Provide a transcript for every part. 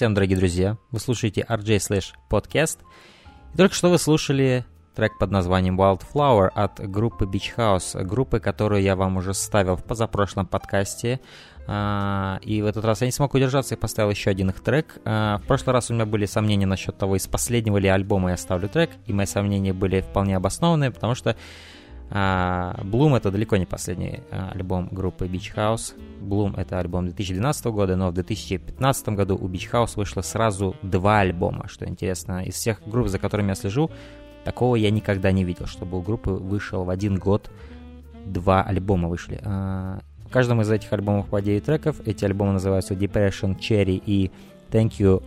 Всем, дорогие друзья, вы слушаете RJ Slash Podcast. И только что вы слушали трек под названием Wildflower от группы Beach House, группы, которую я вам уже ставил в позапрошлом подкасте. А, и в этот раз я не смог удержаться и поставил еще один их трек. А, в прошлый раз у меня были сомнения насчет того, из последнего ли альбома я ставлю трек, и мои сомнения были вполне обоснованные, потому что Bloom это далеко не последний альбом группы Beach House. Bloom это альбом 2012 года, но в 2015 году у Beach House вышло сразу два альбома, что интересно. Из всех групп, за которыми я слежу, такого я никогда не видел, чтобы у группы вышел в один год два альбома вышли. В каждом из этих альбомов по 9 треков. Эти альбомы называются Depression, Cherry и Thank You,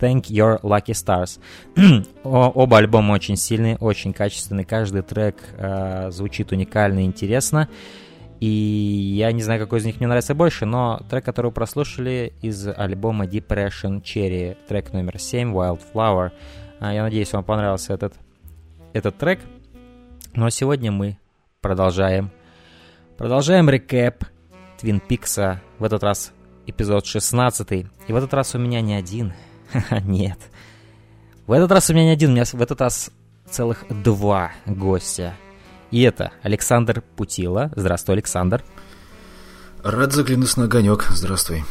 Thank Your Lucky Stars. Оба альбома очень сильные, очень качественные. Каждый трек э, звучит уникально и интересно. И я не знаю, какой из них мне нравится больше, но трек, который вы прослушали из альбома Depression Cherry, трек номер 7, Wildflower. Э, я надеюсь, вам понравился этот, этот трек. Но сегодня мы продолжаем. Продолжаем рекэп Твин Пикса. В этот раз эпизод 16. И в этот раз у меня не один. Нет. В этот раз у меня не один, у меня в этот раз целых два гостя. И это Александр Путила. Здравствуй, Александр. Рад заглянуть на огонек. Здравствуй.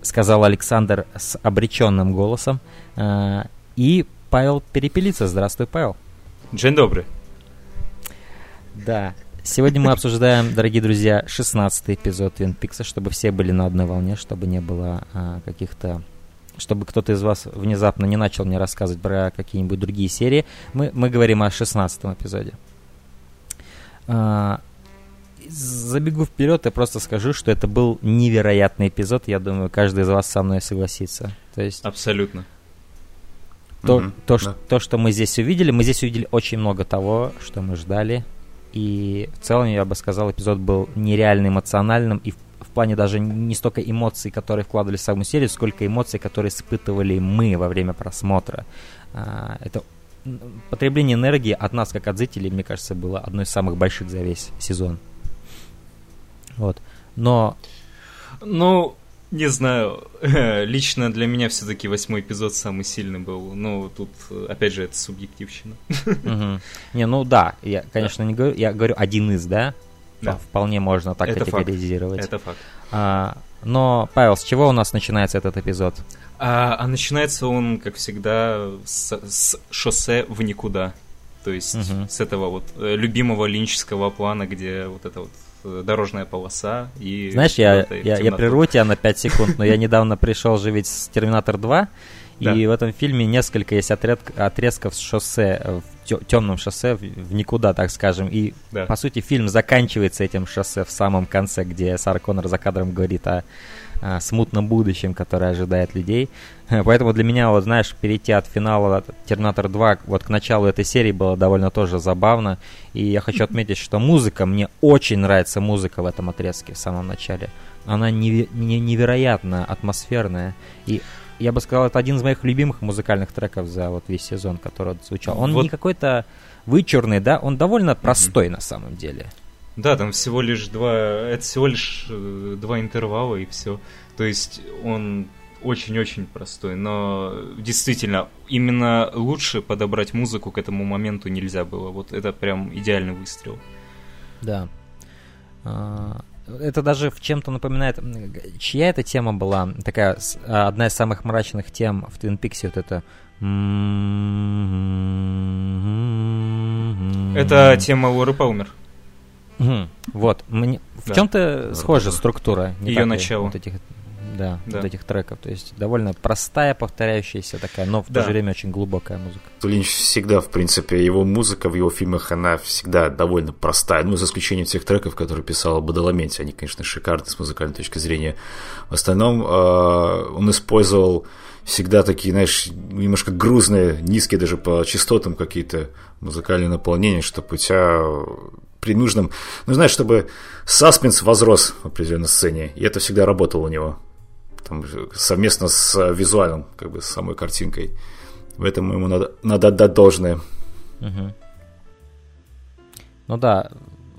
Сказал Александр с обреченным голосом. А, и Павел Перепелица. Здравствуй, Павел. День добрый. Да. Сегодня мы обсуждаем, дорогие друзья, 16 эпизод Твин Пикса, чтобы все были на одной волне, чтобы не было а, каких-то чтобы кто-то из вас внезапно не начал мне рассказывать про какие-нибудь другие серии. Мы, мы говорим о 16 эпизоде. А, забегу вперед и просто скажу, что это был невероятный эпизод. Я думаю, каждый из вас со мной согласится. То есть... Абсолютно. То, mm-hmm, то, да. что, то, что мы здесь увидели, мы здесь увидели очень много того, что мы ждали. И в целом, я бы сказал, эпизод был нереально эмоциональным и в, в плане даже не столько эмоций, которые вкладывались в саму серию, сколько эмоций, которые испытывали мы во время просмотра. А, это потребление энергии от нас, как от зрителей, мне кажется, было одной из самых больших за весь сезон. Вот. Но... Ну, не знаю. Лично для меня все-таки восьмой эпизод самый сильный был. Ну, тут, опять же, это субъективщина. Не, ну да, я, конечно, не говорю, я говорю один из, да? Да. Вполне можно так это категоризировать. Факт. Это факт. А, но, Павел, с чего у нас начинается этот эпизод? А, а начинается он, как всегда, с, с шоссе в никуда. То есть угу. с этого вот э, любимого линческого плана, где вот это вот дорожная полоса и... Знаешь, я, я, я прерву тебя на 5 секунд, но я недавно пришел же ведь с Терминатор 2, и в этом фильме несколько есть отряд, отрезков с шоссе, э, в темном шоссе, в никуда, так скажем. И, да. по сути, фильм заканчивается этим шоссе в самом конце, где Сара Коннор за кадром говорит о а, смутном будущем, которое ожидает людей. Поэтому для меня, вот знаешь, перейти от финала Терминатор 2 вот к началу этой серии было довольно тоже забавно. И я хочу отметить, что музыка, мне очень нравится музыка в этом отрезке в самом начале. Она невероятно атмосферная. И я бы сказал, это один из моих любимых музыкальных треков за вот весь сезон, который звучал. Он вот. не какой-то вычурный, да, он довольно простой mm-hmm. на самом деле. Да, там всего лишь два, это всего лишь э, два интервала и все. То есть он очень-очень простой, но действительно, именно лучше подобрать музыку к этому моменту нельзя было. Вот это прям идеальный выстрел. Да. А, это даже в чем-то напоминает... Чья эта тема была? Такая одна из самых мрачных тем в Twin Peaks, вот это... Это тема Лоры Палмер. Угу. Вот. Мне... Да. В чем-то схожа структура. Ее начало. Вот этих, да, да, вот этих треков. То есть довольно простая, повторяющаяся такая, но в да. то же время очень глубокая музыка. Линч всегда, в принципе, его музыка в его фильмах, она всегда довольно простая. Ну, за исключением тех треков, которые писал Бадаламенти. Они, конечно, шикарны с музыкальной точки зрения. В остальном э, он использовал всегда такие, знаешь, немножко грузные, низкие даже по частотам какие-то музыкальные наполнения, чтобы у тебя при нужном... Ну, знаешь, чтобы саспенс возрос в определенной сцене, и это всегда работало у него. Там, совместно с визуальным, как бы, с самой картинкой. В этом ему надо, надо отдать должное. Угу. Ну да,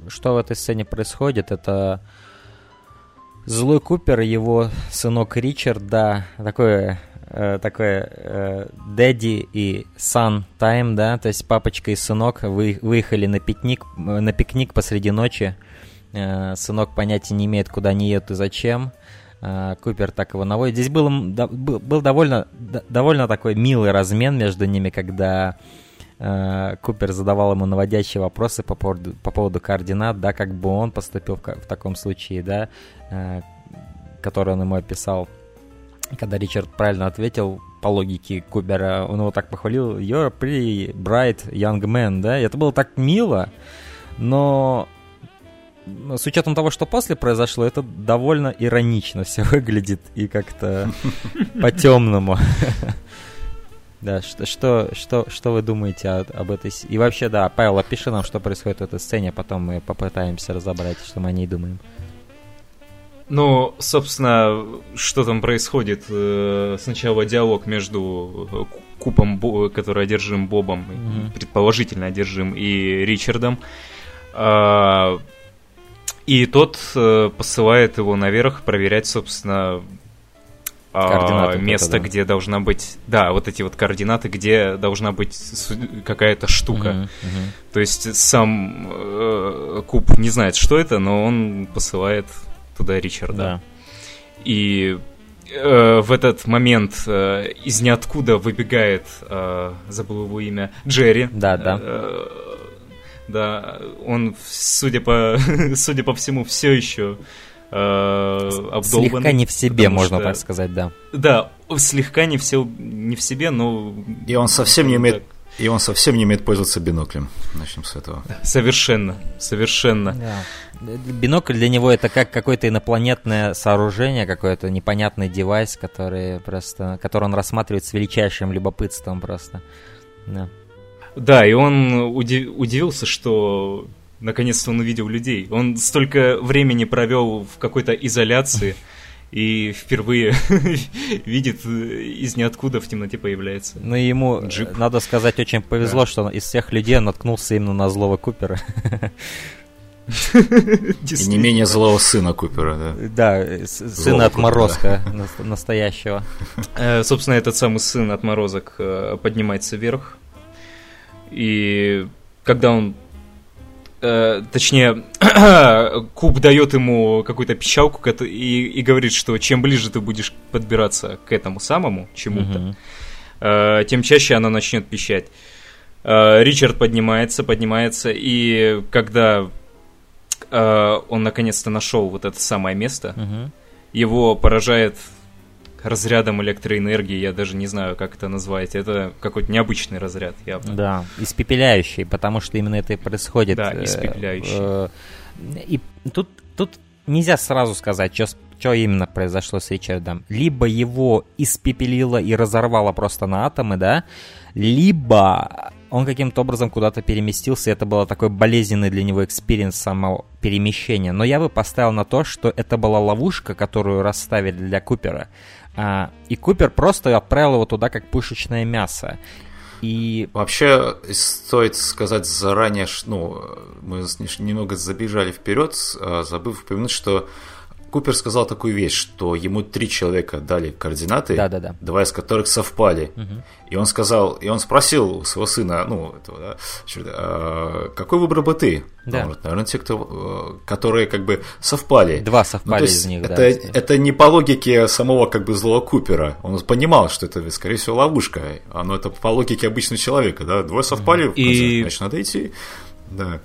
что в этой сцене происходит, это Злой Купер, его сынок Ричард, да, такое э, такое э, и сан тайм, да, то есть папочка и сынок вы, выехали на пикник, на пикник посреди ночи. Э, сынок понятия не имеет, куда они едут и зачем. Э, Купер так его наводит. Здесь был, был, был довольно, довольно такой милый размен между ними, когда э, Купер задавал ему наводящие вопросы по поводу, по поводу координат, да, как бы он поступил в, в таком случае, да, э, который он ему описал. Когда Ричард правильно ответил, по логике Кубера, он его так похвалил, you're a pretty bright young man, да, и это было так мило, но с учетом того, что после произошло, это довольно иронично все выглядит и как-то по-темному. Да, что, что, что, что вы думаете об этой... И вообще, да, Павел, опиши нам, что происходит в этой сцене, потом мы попытаемся разобрать, что мы о ней думаем. Ну, собственно, что там происходит? Э, сначала диалог между э, Купом, который одержим Бобом, mm-hmm. предположительно одержим, и Ричардом. А, и тот э, посылает его наверх проверять, собственно, а, место, это, да. где должна быть, да, вот эти вот координаты, где должна быть какая-то штука. Uh-huh, uh-huh. То есть сам э, Куб не знает, что это, но он посылает туда Ричарда. Да. И э, в этот момент э, из ниоткуда выбегает, э, забыл его имя, Джерри. Да, да. Э, да, он, судя по, судя по всему, все еще э, обдолбанный. Слегка не в себе, можно что, так сказать, да. Да, слегка не, все, не в себе, но... И он совсем не имеет и он совсем не умеет пользоваться биноклем. Начнем с этого. Совершенно, совершенно. Да. Бинокль для него это как какое-то инопланетное сооружение, какой-то непонятный девайс, который просто, который он рассматривает с величайшим любопытством просто. Да, да и он удив, удивился, что наконец-то он увидел людей. Он столько времени провел в какой-то изоляции и впервые видит э, из ниоткуда в темноте появляется. Ну и ему, Джип. надо сказать, очень повезло, да. что из всех людей он наткнулся именно на злого Купера. И не менее злого сына Купера, да. Да, сына отморозка настоящего. Э, собственно, этот самый сын отморозок э, поднимается вверх. И когда он э, точнее, Куб дает ему какую-то пищалку и, и говорит, что чем ближе ты будешь подбираться к этому самому чему-то, э, тем чаще она начнет пищать. Э, Ричард поднимается, поднимается, и когда э, он наконец-то нашел вот это самое место, его поражает разрядом электроэнергии, я даже не знаю, как это назвать. Это какой-то необычный разряд, явно. Да, испепеляющий, потому что именно это и происходит. Да, э, испепеляющий. Э, и тут, тут нельзя сразу сказать, что, что именно произошло с Ричардом. Либо его испепелило и разорвало просто на атомы, да, либо он каким-то образом куда-то переместился, и это было такой болезненный для него experience самого перемещения. Но я бы поставил на то, что это была ловушка, которую расставили для Купера. А, и Купер просто отправил его туда как пушечное мясо. И... Вообще, стоит сказать заранее, ну, мы немного забежали вперед, а, забыв упомянуть, что Купер сказал такую вещь, что ему три человека дали координаты, да, да, да. два из которых совпали. Угу. И он сказал, и он спросил у своего сына, ну, этого, да, а, какой выбрал бы ты? Да. Ну, наверное, те, кто, которые как бы совпали. Два совпали ну, из них, это, да. Это не по логике самого как бы злого Купера. Он понимал, что это, скорее всего, ловушка. Но это по логике обычного человека, да. Двое совпали, и... значит, надо идти. Да.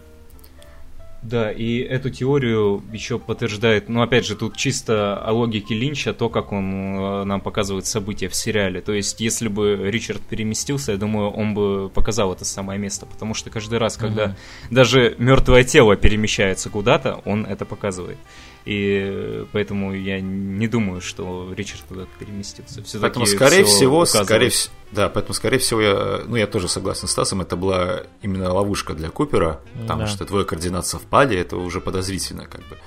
Да, и эту теорию еще подтверждает, ну, опять же, тут чисто о логике Линча, то, как он э, нам показывает события в сериале. То есть, если бы Ричард переместился, я думаю, он бы показал это самое место, потому что каждый раз, когда mm-hmm. даже мертвое тело перемещается куда-то, он это показывает. И поэтому я не думаю, что Ричард куда-то переместился. Все поэтому, скорее всего, скорее, да, поэтому, скорее всего, я, ну, я тоже согласен с Стасом, это была именно ловушка для Купера, потому да. что двое координат совпали, это уже подозрительно, как бы.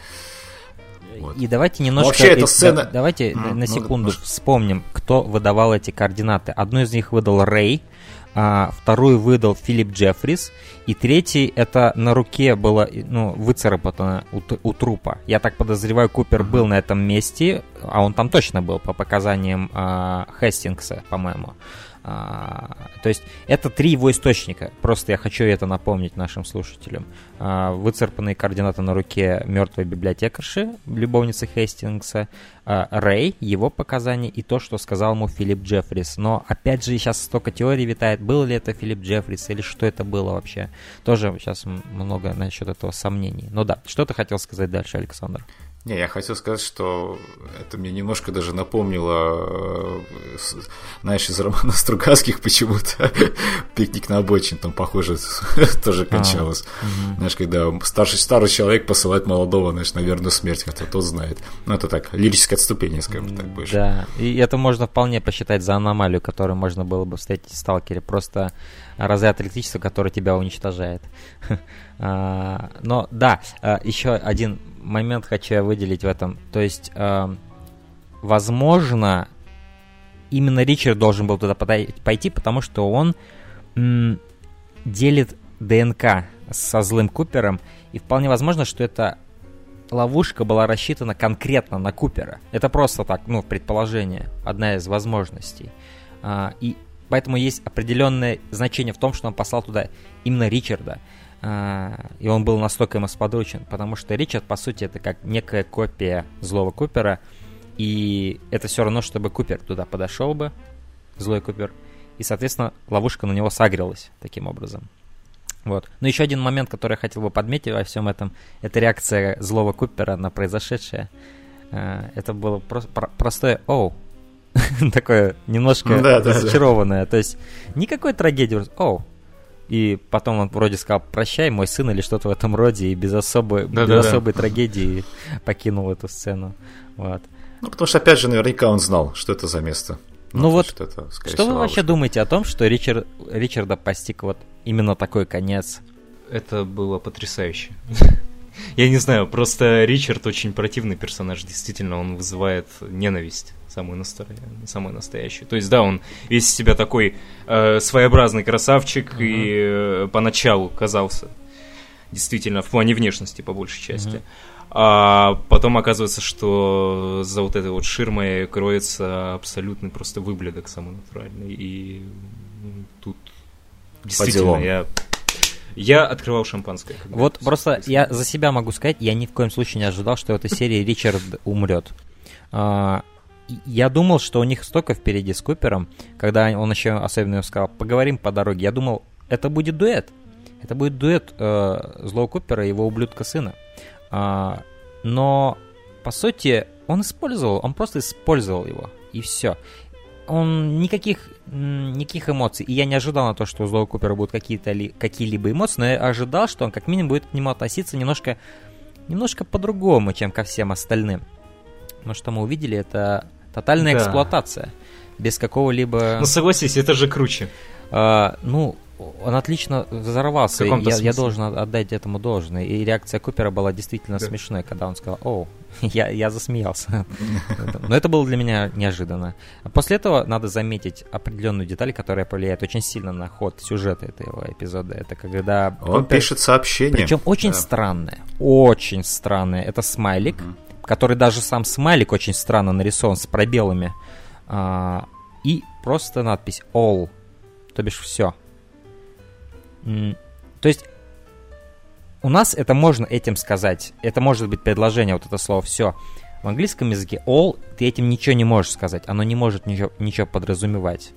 Вот. И давайте немножко... Вообще, эта сцена... Да, давайте mm, на ну, секунду ну, вспомним, кто выдавал эти координаты. Одну из них выдал Рэй, а вторую выдал Филипп Джеффрис, и третий это на руке было ну, выцарапано у, у трупа. Я так подозреваю, Купер был на этом месте, а он там точно был по показаниям а, Хестингса, по-моему. А, то есть это три его источника. Просто я хочу это напомнить нашим слушателям. А, выцарпанные координаты на руке мертвой библиотекарши, любовницы Хейстингса, а, Рэй, его показания и то, что сказал ему Филипп Джеффрис. Но опять же сейчас столько теорий витает, был ли это Филипп Джеффрис или что это было вообще. Тоже сейчас много насчет этого сомнений. Но да, что ты хотел сказать дальше, Александр? Не, я хотел сказать, что это мне немножко даже напомнило, э, знаешь, из романа Стругацких почему-то «Пикник на обочине», там, похоже, тоже а, кончалось. Знаешь, когда старший, старый человек посылает молодого, знаешь, на верную смерть, хотя тот знает. Ну, это так, лирическое отступление, скажем так, больше. Да, и это можно вполне посчитать за аномалию, которую можно было бы встретить в «Сталкере». Просто разряд электричества, который тебя уничтожает. А, но да, а, еще один момент хочу я выделить в этом. То есть, возможно, именно Ричард должен был туда пойти, потому что он делит ДНК со злым Купером, и вполне возможно, что эта ловушка была рассчитана конкретно на Купера. Это просто так, ну, предположение, одна из возможностей. И Поэтому есть определенное значение в том, что он послал туда именно Ричарда. А, и он был настолько ему сподручен, потому что Ричард, по сути, это как некая копия злого Купера, и это все равно, чтобы Купер туда подошел бы, злой Купер, и, соответственно, ловушка на него сагрилась таким образом. Вот. Но еще один момент, который я хотел бы подметить во всем этом, это реакция злого Купера на произошедшее. А, это было просто простое «Оу, такое немножко да, разочарованное. То есть никакой трагедии. О, и потом он вроде сказал «прощай, мой сын» или что-то в этом роде, и без особой, да, без да, особой да. трагедии покинул эту сцену. Вот. Ну, потому что, опять же, наверняка он знал, что это за место. Ну, ну вот, что, это, что всего, вы вообще думаете о том, что Ричард, Ричарда постиг вот именно такой конец? Это было потрясающе. Я не знаю, просто Ричард очень противный персонаж, действительно, он вызывает ненависть самую, настоя... самую настоящую. То есть, да, он весь из себя такой э, своеобразный красавчик uh-huh. и э, поначалу казался действительно в плане внешности по большей части. Uh-huh. А потом оказывается, что за вот этой вот ширмой кроется абсолютный просто выблядок самый натуральный. И тут действительно я я открывал шампанское. Вот просто я за себя могу сказать, я ни в коем случае не ожидал, что в этой серии Ричард умрет. А, я думал, что у них столько впереди с Купером, когда он еще особенно сказал, поговорим по дороге. Я думал, это будет дуэт. Это будет дуэт э, Злоу Купера и его ублюдка сына. А, но, по сути, он использовал, он просто использовал его, и все. Он никаких, никаких эмоций. И я не ожидал на то, что у Злоу Купера будут какие-то ли, какие-либо эмоции, но я ожидал, что он как минимум будет к нему относиться немножко, немножко по-другому, чем ко всем остальным. Но что мы увидели, это Тотальная да. эксплуатация. Без какого-либо... Ну согласись, это же круче. А, ну, он отлично взорвался. Я, я должен отдать этому должное. И реакция Купера была действительно да. смешной, когда он сказал, о, я, я засмеялся. Но это было для меня неожиданно. После этого надо заметить определенную деталь, которая повлияет очень сильно на ход сюжета этого эпизода. Это когда... Он Купер... пишет сообщение. Причем очень да. странное. Очень странное. Это смайлик. Угу который даже сам смайлик очень странно нарисован с пробелами. А, и просто надпись all, то бишь все. То есть у нас это можно этим сказать. Это может быть предложение, вот это слово все. В английском языке all ты этим ничего не можешь сказать. Оно не может ничего, ничего подразумевать.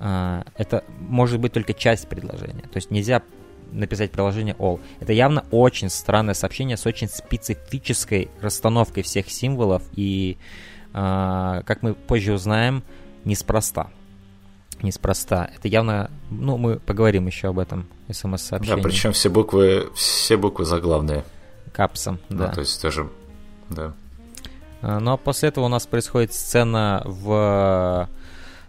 А, это может быть только часть предложения. То есть нельзя написать приложение all. Это явно очень странное сообщение с очень специфической расстановкой всех символов и, э, как мы позже узнаем, неспроста. Неспроста. Это явно, ну, мы поговорим еще об этом смс-сообщении. Да, причем все буквы, все буквы заглавные. Капсом, ну, да. Ну, то есть тоже, да. А, Но а после этого у нас происходит сцена в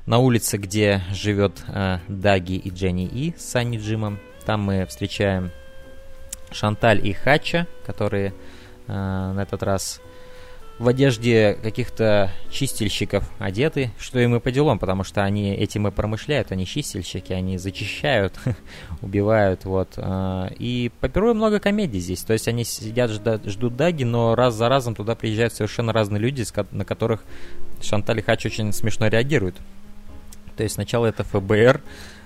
на улице, где живет э, Даги и Дженни И с Санни Джимом. Там мы встречаем Шанталь и Хача, которые э, на этот раз в одежде каких-то чистильщиков одеты, что им и по делам, потому что они этим и промышляют, они чистильщики, они зачищают, убивают, вот. А, и по Перу много комедий здесь, то есть они сидят, ждут, Даги, но раз за разом туда приезжают совершенно разные люди, на которых Шанталь Хач очень смешно реагирует. То есть сначала это ФБР,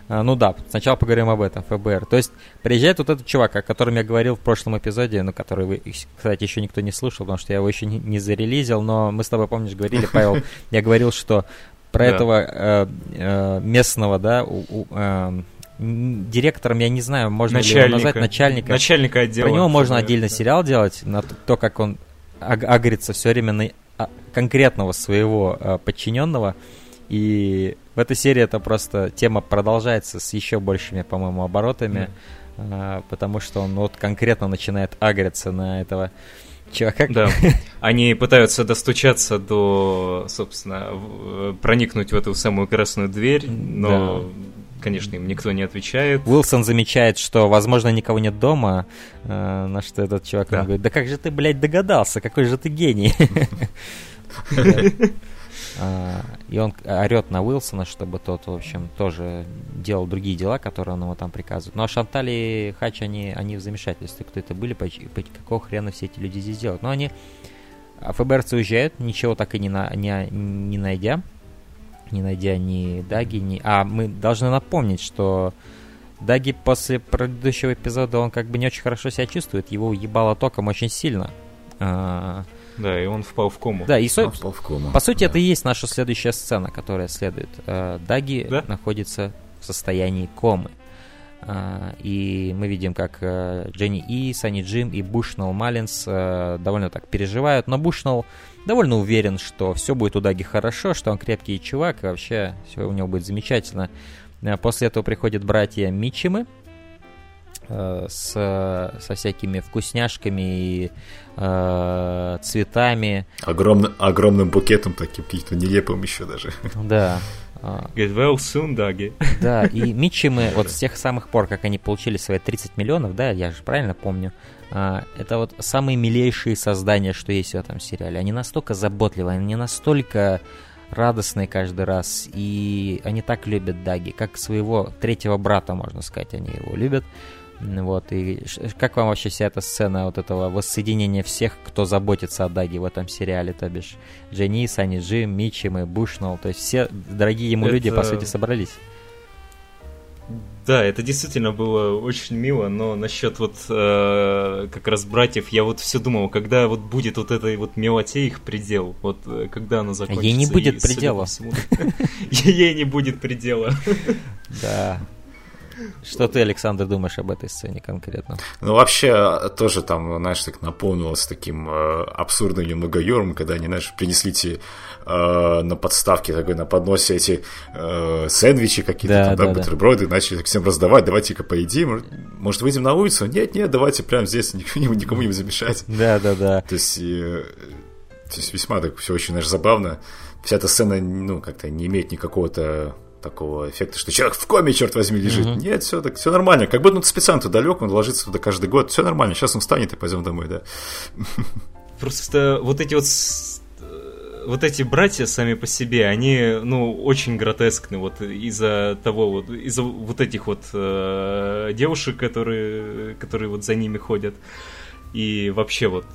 ну да, сначала поговорим об этом, ФБР. То есть приезжает вот этот чувак, о котором я говорил в прошлом эпизоде, ну, который вы, кстати, еще никто не слушал, потому что я его еще не, не зарелизил, но мы с тобой, помнишь, говорили, Павел, я говорил, что про этого э, э, местного, да, э, директором, я не знаю, можно ли его назвать, начальника. Начальника отдела. Про него можно отдельно сериал делать, на то, как он агрится все время на а, конкретного своего подчиненного. И в этой серии это просто тема продолжается с еще большими, по-моему, оборотами, mm. потому что он вот конкретно начинает агриться на этого чувака. Да, они пытаются достучаться до, собственно, проникнуть в эту самую красную дверь, но... Да. Конечно, им никто не отвечает. Уилсон замечает, что, возможно, никого нет дома, э, на что этот чувак да. говорит, да как же ты, блядь, догадался, какой же ты гений. А, и он орет на Уилсона, чтобы тот, в общем, тоже делал другие дела, которые он ему там приказывает. Ну а Шантали и Хач, они, они в замешательстве. Кто это были, по, по какого хрена все эти люди здесь делают. Но они, а ФБРцы уезжают, ничего так и не, на, не, не найдя. Не найдя ни Даги, ни... А мы должны напомнить, что Даги после предыдущего эпизода, он как бы не очень хорошо себя чувствует. Его ебало током очень сильно. Да, и он впал в кому. Да, и со... он впал в кому. По сути, да. это и есть наша следующая сцена, которая следует. Э, Даги да? находится в состоянии комы. Uh, и мы видим, как uh, Дженни И, Санни Джим и Бушнелл Маллинс довольно так переживают, но Бушнелл довольно уверен, что все будет у Даги хорошо, что он крепкий чувак, и вообще все у него будет замечательно. После этого приходят братья Мичимы, Э, с, со всякими вкусняшками и э, цветами. Огромным, огромным букетом таким, каким-то нелепым еще даже. Да. Get well soon, Даги. Да, и Митчимы вот с тех самых пор, как они получили свои 30 миллионов, да, я же правильно помню, а, это вот самые милейшие создания, что есть в этом сериале. Они настолько заботливые, они настолько радостные каждый раз, и они так любят Даги, как своего третьего брата, можно сказать, они его любят. Вот, и как вам вообще вся эта сцена вот этого воссоединения всех, кто заботится о Даге в этом сериале, то бишь Дженни, Сани Джим, Мичим и Бушнелл, то есть все дорогие ему это... люди, по сути, собрались. Да, это действительно было очень мило, но насчет вот э, как раз братьев, я вот все думал, когда вот будет вот этой вот мелоте их предел, вот э, когда она закончится. Ей не будет предела. Ей не будет предела. Да. Что ты, Александр, думаешь об этой сцене конкретно? Ну, вообще, тоже там, знаешь, так напомнилось таким э, абсурдным немного юмором, когда они, знаешь, принесли те э, на подставке, такой, на подносе эти э, сэндвичи какие-то, да, там, да, да, бутерброды, да. начали всем раздавать, давайте-ка поедим, может, выйдем на улицу? Нет, нет, давайте прямо здесь, никому, никому не замешать. Да, да, да. То есть, э, то есть весьма так все очень, знаешь, забавно. Вся эта сцена, ну, как-то не имеет никакого-то такого эффекта, что человек в коме, черт возьми, лежит. Uh-huh. Нет, все так, все нормально. Как будто он специально туда лег, он ложится туда каждый год. Все нормально. Сейчас он встанет и пойдем домой, да. Просто вот эти вот вот эти братья сами по себе, они, ну, очень гротескны вот из-за того вот, из-за вот этих вот э, девушек, которые, которые вот за ними ходят. И вообще вот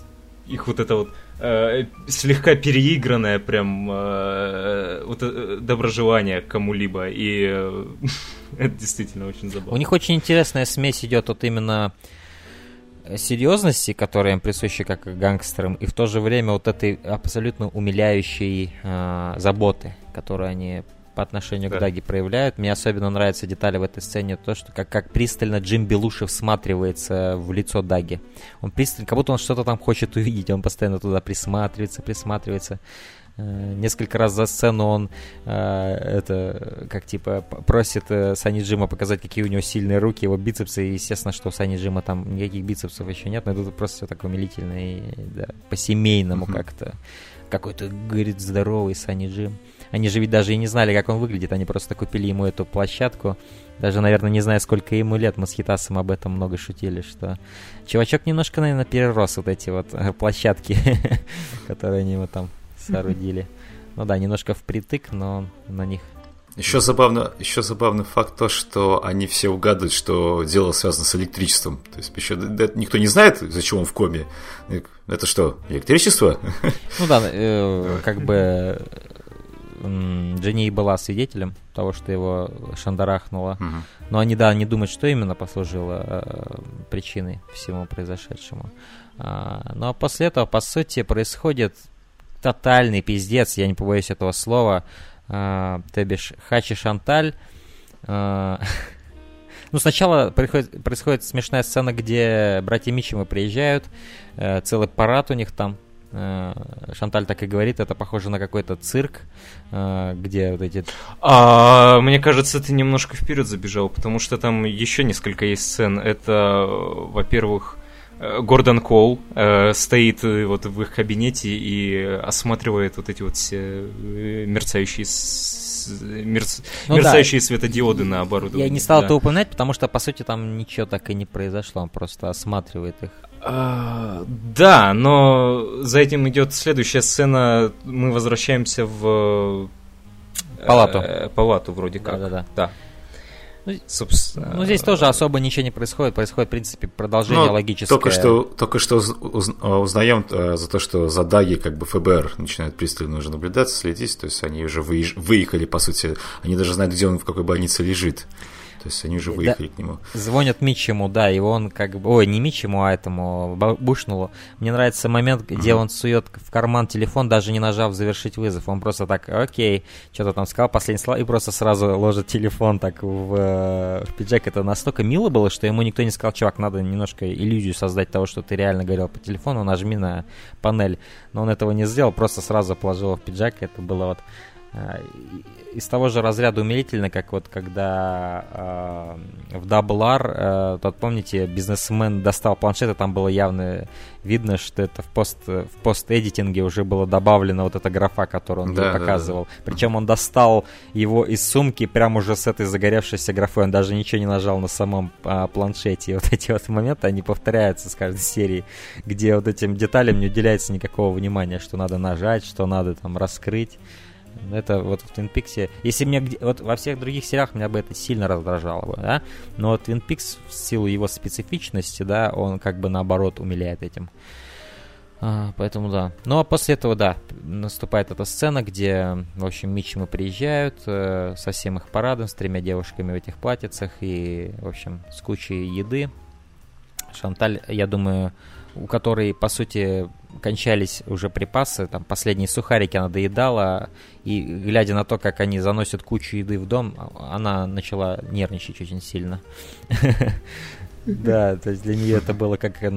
их вот это вот э, слегка переигранное прям э, вот, э, доброжелание кому-либо, и э, это действительно очень забавно. У них очень интересная смесь идет вот именно серьезности, которая им присуща как гангстерам, и в то же время вот этой абсолютно умиляющей э, заботы, которую они по отношению да. к Даге проявляют. Мне особенно нравятся детали в этой сцене, то, что как, как пристально Джим Белушев всматривается в лицо Даги. Он пристально, как будто он что-то там хочет увидеть, он постоянно туда присматривается, присматривается. Э, несколько раз за сцену он э, это как типа просит э, Сани Джима показать, какие у него сильные руки, его бицепсы. И естественно, что у Сани Джима там никаких бицепсов еще нет, но это просто все так умилительно и да, по-семейному mm-hmm. как-то. Какой-то, говорит, здоровый Сани Джим. Э, Они же ведь даже и не знали, как он выглядит, они просто купили ему эту площадку. Даже, наверное, не знаю, сколько ему лет, мы с Хитасом об этом много шутили, что чувачок немножко, наверное, перерос вот эти вот э, площадки, которые они ему там соорудили. Ну да, немножко впритык, но на них еще забавно, еще забавный факт то, что они все угадывают, что дело связано с электричеством. То есть еще никто не знает, зачем он в коме. Это что, электричество? Ну да, э, как бы Дженни была свидетелем того, что его шандарахнуло. Угу. Но они, да, не думают, что именно послужило э, причиной всему произошедшему. А, а после этого, по сути, происходит тотальный пиздец, я не побоюсь этого слова, э, то бишь Хачи Шанталь. Э, ну, сначала происходит, происходит смешная сцена, где братья Мичимы приезжают, э, целый парад у них там, Шанталь так и говорит, это похоже на какой-то цирк, э, где вот эти... А, мне кажется, ты немножко вперед забежал, потому что там еще несколько есть сцен. Это, во-первых, Э, Гордон Коул э, стоит э, вот в их кабинете и осматривает вот эти вот все э, мерцающие мерц... ну, мерцающие да. светодиоды на оборудовании. Я не стал да. это упоминать, потому что, по сути, там ничего так и не произошло, он просто осматривает их. А, да, но за этим идет следующая сцена. Мы возвращаемся в палату. Э, палату вроде как. Да, да, да. да. Ну, собственно... Ну, здесь тоже особо ничего не происходит. Происходит, в принципе, продолжение ну, логическое. Только что, только что узнаем э, за то, что за Даги как бы ФБР начинает пристально уже наблюдать, следить. То есть они уже выехали, по сути. Они даже знают, где он, в какой больнице лежит. То есть они уже выехали да, к нему. Звонят Митчему, да, и он как бы... Ой, не Митчему, а этому Бушнулу. Мне нравится момент, где uh-huh. он сует в карман телефон, даже не нажав завершить вызов. Он просто так, окей, что-то там сказал, последнее слово, и просто сразу ложит телефон так в, э, в пиджак. Это настолько мило было, что ему никто не сказал, чувак, надо немножко иллюзию создать того, что ты реально говорил по телефону, нажми на панель. Но он этого не сделал, просто сразу положил в пиджак. Это было вот э, из того же разряда умилительно, как вот когда э, в R, э, тот, помните, бизнесмен достал планшет, и там было явно видно, что это в пост в пост-эдитинге уже было добавлено вот эта графа, которую он да, показывал. Да, да. Причем он достал его из сумки прямо уже с этой загоревшейся графой, он даже ничего не нажал на самом э, планшете. И вот эти вот моменты, они повторяются с каждой серии, где вот этим деталям не уделяется никакого внимания, что надо нажать, что надо там раскрыть. Это вот в Twin Peaks, если мне вот во всех других сериалах меня бы это сильно раздражало бы, да, но Twin Peaks в силу его специфичности, да, он как бы наоборот умиляет этим. А, поэтому да. Ну а после этого, да, наступает эта сцена, где, в общем, Митчимы приезжают э, со всем их парадом, с тремя девушками в этих платьицах и, в общем, с кучей еды. Шанталь, я думаю, у которой, по сути, кончались уже припасы, там последние сухарики она доедала, и глядя на то, как они заносят кучу еды в дом, она начала нервничать очень сильно. Да, то есть для нее это было как э,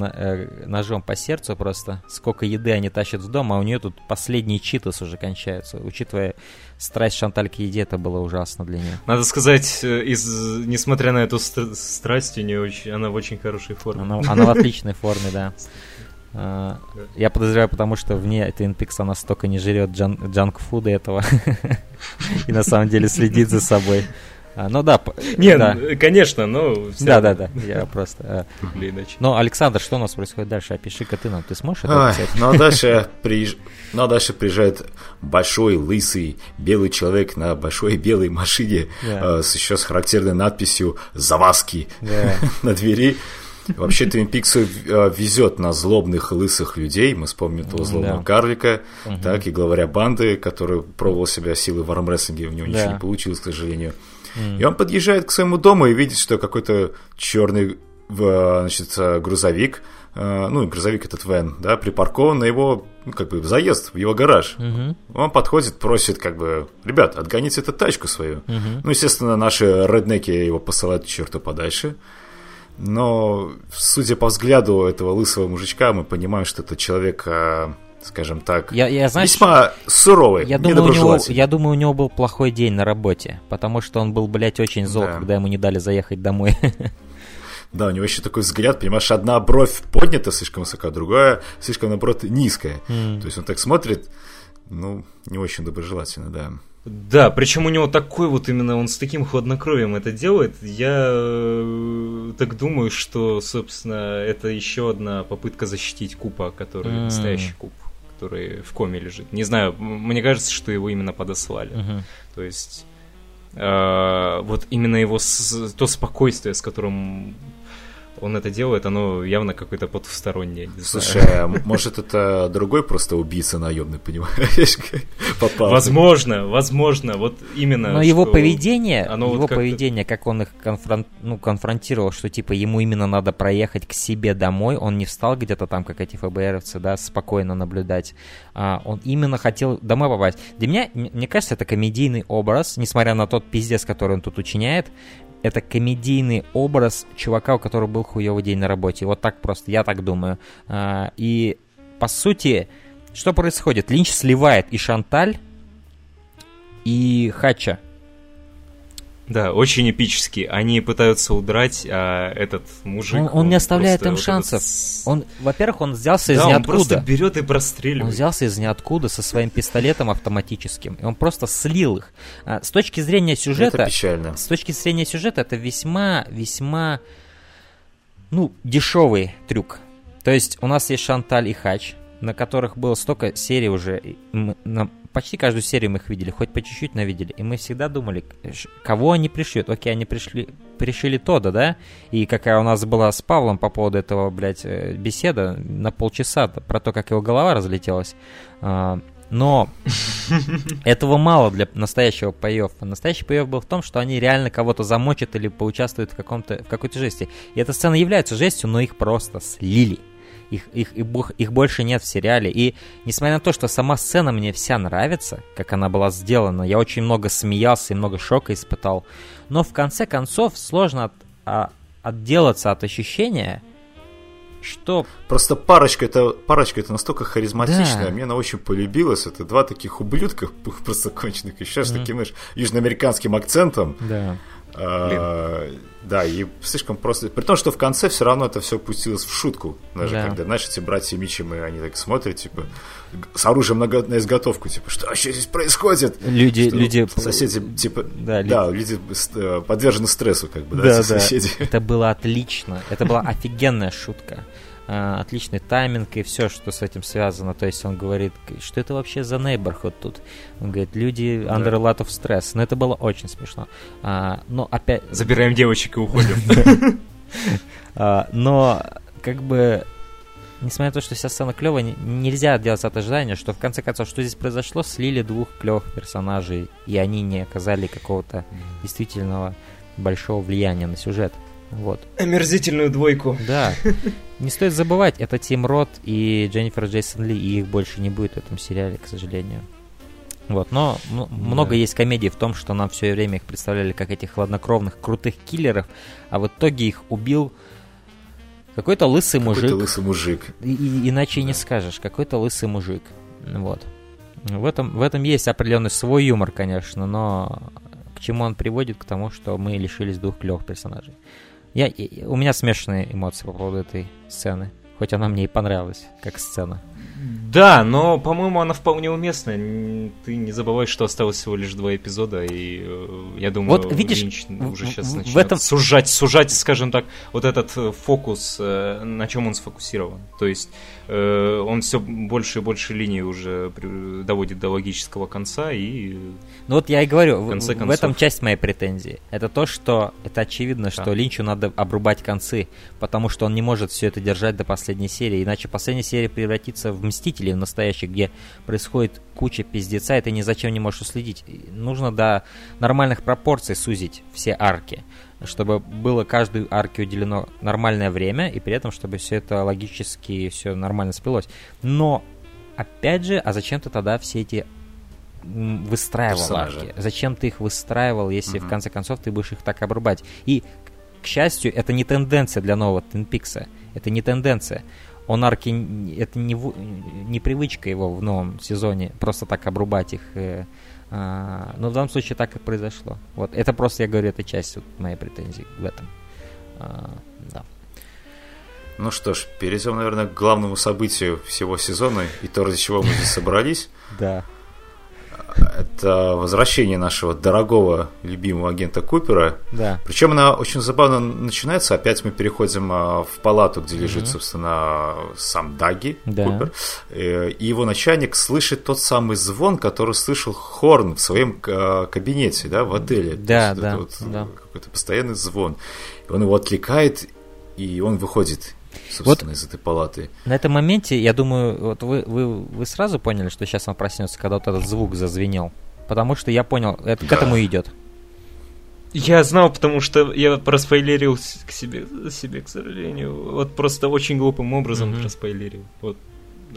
ножом по сердцу просто. Сколько еды они тащат в дом, а у нее тут последние читас уже кончаются. Учитывая страсть Шанталь к еде, это было ужасно для нее. Надо сказать, э, из, несмотря на эту страсть, у нее очень, она в очень хорошей форме. Она, она в отличной форме, да. Я подозреваю, потому что вне Twin Peaks она столько не жрет джан- джанк-фуда этого. И на самом деле следит за собой. А, ну да. Нет, да. конечно, но... Да, да, да, я просто... А, ну, Александр, что у нас происходит дальше? Опиши-ка ты нам, ты сможешь это описать? Ну, а дальше, приезж... ну, а дальше приезжает большой, лысый, белый человек на большой белой машине да. э, с еще с характерной надписью «Заваски» да. на двери. Вообще Twin Peaks э, везет на злобных лысых людей. Мы вспомним этого злобного да. карлика, угу. так и главаря банды, который пробовал себя силы в армрестлинге, у него да. ничего не получилось, к сожалению. Mm. И он подъезжает к своему дому и видит, что какой-то черный значит, грузовик, э, ну, грузовик этот вен, да, припаркован на его, ну, как бы, заезд в его гараж. Uh-huh. Он подходит, просит, как бы, ребят, отгоните эту тачку свою. Uh-huh. Ну, естественно, наши реднеки его посылают к черту подальше. Но, судя по взгляду этого лысого мужичка, мы понимаем, что это человек, а, скажем так, я, я, знаешь, весьма суровый, я думаю, у него, я думаю, у него был плохой день на работе, потому что он был, блядь, очень зол, да. когда ему не дали заехать домой. Да, у него еще такой взгляд, понимаешь, одна бровь поднята слишком высоко, другая слишком, наоборот, низкая. Mm. То есть он так смотрит, ну, не очень доброжелательно, да. Да, причем у него такой вот именно, он с таким хладнокровием это делает. Я э, так думаю, что, собственно, это еще одна попытка защитить Купа, который mm. настоящий Куп, который в коме лежит. Не знаю, мне кажется, что его именно подослали. Uh-huh. То есть э, вот именно его с, то спокойствие, с которым он это делает, оно явно какое-то потустороннее. Слушай, а может это другой просто убийца наемный, понимаешь? Попал. Возможно, возможно, вот именно. Но его поведение, оно его вот поведение, как он их конфрон... ну, конфронтировал, что типа ему именно надо проехать к себе домой, он не встал где-то там, как эти ФБРовцы, да, спокойно наблюдать. А, он именно хотел домой попасть. Для меня, мне кажется, это комедийный образ, несмотря на тот пиздец, который он тут учиняет это комедийный образ чувака, у которого был хуёвый день на работе. Вот так просто, я так думаю. А, и, по сути, что происходит? Линч сливает и Шанталь, и Хача. Да, очень эпически. Они пытаются удрать, а этот мужик... Он, он, он не оставляет им вот шансов. Этот... Он, во-первых, он взялся из да, ниоткуда. он просто берет и простреливает. Он взялся из ниоткуда со своим пистолетом автоматическим. И он просто слил их. А, с точки зрения сюжета... Это печально. С точки зрения сюжета это весьма, весьма, ну, дешевый трюк. То есть у нас есть Шанталь и Хач, на которых было столько серий уже, почти каждую серию мы их видели, хоть по чуть-чуть навидели. И мы всегда думали, кого они пришлют. Окей, они пришли, пришили Тода, да? И какая у нас была с Павлом по поводу этого, блядь, э, беседа на полчаса про то, как его голова разлетелась. А, но этого мало для настоящего паев. Настоящий паев был в том, что они реально кого-то замочат или поучаствуют в, каком-то, в какой-то жести. И эта сцена является жестью, но их просто слили их, их, их, их больше нет в сериале. И несмотря на то, что сама сцена мне вся нравится, как она была сделана, я очень много смеялся и много шока испытал, но в конце концов сложно от, а, отделаться от ощущения, что... Просто парочка это, парочка это настолько харизматичная, да. мне она очень полюбилась. Это два таких ублюдка, просто конченых, еще mm-hmm. с таким, знаешь, южноамериканским акцентом. Да. А, да, и слишком просто. При том, что в конце все равно это все пустилось в шутку. Даже да. когда, знаешь, эти братья Мичимы, они так смотрят, типа, с оружием на, на изготовку, типа, что вообще здесь происходит? Люди, что люди... Соседи, типа, да, да люди э, подвержены стрессу, как бы, да, да, да. соседи. Это было отлично. Это была офигенная шутка. А, отличный тайминг и все, что с этим связано. То есть он говорит, что это вообще за neighborhood тут? Он говорит, люди under a lot of stress. Но это было очень смешно. А, но опять... Забираем девочек и уходим. А, но как бы несмотря на то, что вся сцена клевая, нельзя делать от ожидания, что в конце концов, что здесь произошло, слили двух клевых персонажей, и они не оказали какого-то действительного большого влияния на сюжет. Вот. Омерзительную двойку. Да. Не стоит забывать, это Тим Рот и Дженнифер Джейсон Ли, и их больше не будет в этом сериале, к сожалению. Вот, но да. много есть комедий в том, что нам все время их представляли как этих хладнокровных, крутых киллеров, а в итоге их убил какой-то лысый какой мужик. Какой-то лысый мужик. И, и, иначе да. и не скажешь, какой-то лысый мужик. Вот. В этом, в этом есть определенный свой юмор, конечно, но к чему он приводит? К тому, что мы лишились двух клевых персонажей. Я, у меня смешанные эмоции по поводу этой сцены. Хоть она мне и понравилась, как сцена. Да, но, по-моему, она вполне уместная. Ты не забывай, что осталось всего лишь два эпизода, и э, я думаю, вот, видишь, Линч уже сейчас начнет в этом... сужать, сужать, скажем так, вот этот э, фокус, э, на чем он сфокусирован. То есть он все больше и больше линий уже доводит до логического конца и... Ну вот я и говорю, в, концов... в этом часть моей претензии. Это то, что это очевидно, да. что Линчу надо обрубать концы, потому что он не может все это держать до последней серии, иначе последняя серия превратится в Мстителей настоящих, где происходит куча пиздеца, и ты ни зачем не можешь уследить. Нужно до нормальных пропорций сузить все арки, чтобы было каждой арке уделено нормальное время, и при этом, чтобы все это логически все нормально сплелось. Но, опять же, а зачем ты тогда все эти выстраивал Персонажи. арки? Зачем ты их выстраивал, если угу. в конце концов ты будешь их так обрубать? И, к счастью, это не тенденция для нового Peaks. Это не тенденция он арки, это не, не привычка его в новом сезоне, просто так обрубать их. А, но в данном случае так и произошло. Вот это просто, я говорю, это часть вот моей претензии в этом. А, да. Ну что ж, перейдем, наверное, к главному событию всего сезона и то, ради чего мы здесь собрались. Да. Это возвращение нашего дорогого, любимого агента Купера. Да. Причем она очень забавно начинается. Опять мы переходим а, в палату, где лежит, угу. собственно, сам Даги да. Купер. Э, и его начальник слышит тот самый звон, который слышал Хорн в своем а, кабинете, да, в отеле. Да, да, вот да. Какой-то постоянный звон. И он его отвлекает, и он выходит собственно, вот из этой палаты. На этом моменте, я думаю, вот вы, вы, вы сразу поняли, что сейчас он проснется, когда вот этот звук зазвенел. Потому что я понял, это да. к этому идет. Я знал, потому что я проспойлерил к себе, себе, к сожалению. Вот просто очень глупым образом mm-hmm. проспойлерил. Вот.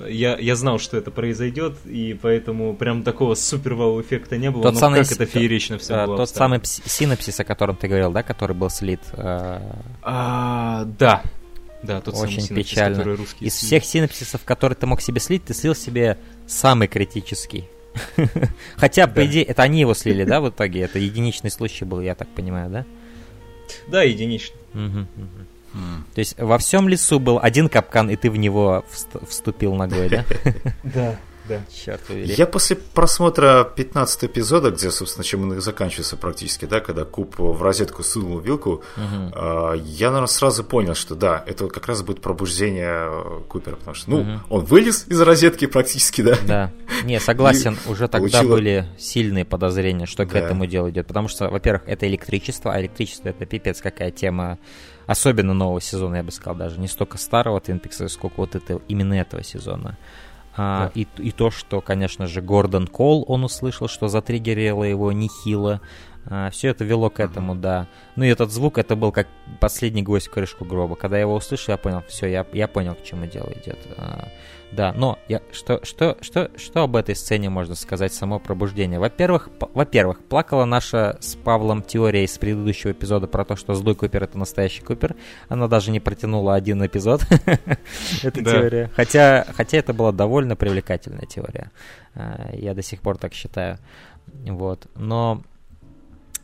Я, я знал, что это произойдет, и поэтому прям такого супер вау эффекта не было. Тот но самый, как это феерично все а, было. Тот самый синапсис, о котором ты говорил, да, который был слит. А... А, да, да, тот Очень самый печально. который русский Из всех синапсисов, которые ты мог себе слить, ты слил себе самый критический. Хотя, по идее, это они его слили, да, в итоге? Это единичный случай был, я так понимаю, да? Да, единичный. То есть во всем лесу был один капкан, и ты в него вступил ногой, да? Да да. Черт побери. Я после просмотра 15 эпизода, где, собственно, чем он и заканчивается практически, да, когда Куб в розетку сунул вилку, угу. э, я, наверное, сразу понял, что да, это как раз будет пробуждение э, Купера, потому что, ну, угу. он вылез из розетки практически, да. Да. Не, согласен, уже тогда получила... были сильные подозрения, что к этому делу идет, потому что, во-первых, это электричество, а электричество это пипец какая тема особенно нового сезона, я бы сказал, даже не столько старого Twin Peaks, сколько вот это, именно этого сезона. А, да. и, и то, что, конечно же, Гордон Кол, он услышал, что затриггерило его нехило. А, все это вело к этому, да. Ну и этот звук, это был как последний гвоздь в крышку гроба. Когда я его услышал, я понял, все, я, я понял, к чему дело идет. А, да, но я, что, что, что, что об этой сцене можно сказать, само пробуждение? Во-первых, во-первых, плакала наша с Павлом теория из предыдущего эпизода про то, что злой Купер это настоящий Купер. Она даже не протянула один эпизод, эта теория. Хотя, хотя это была довольно привлекательная теория. А, я до сих пор так считаю. Вот. Но,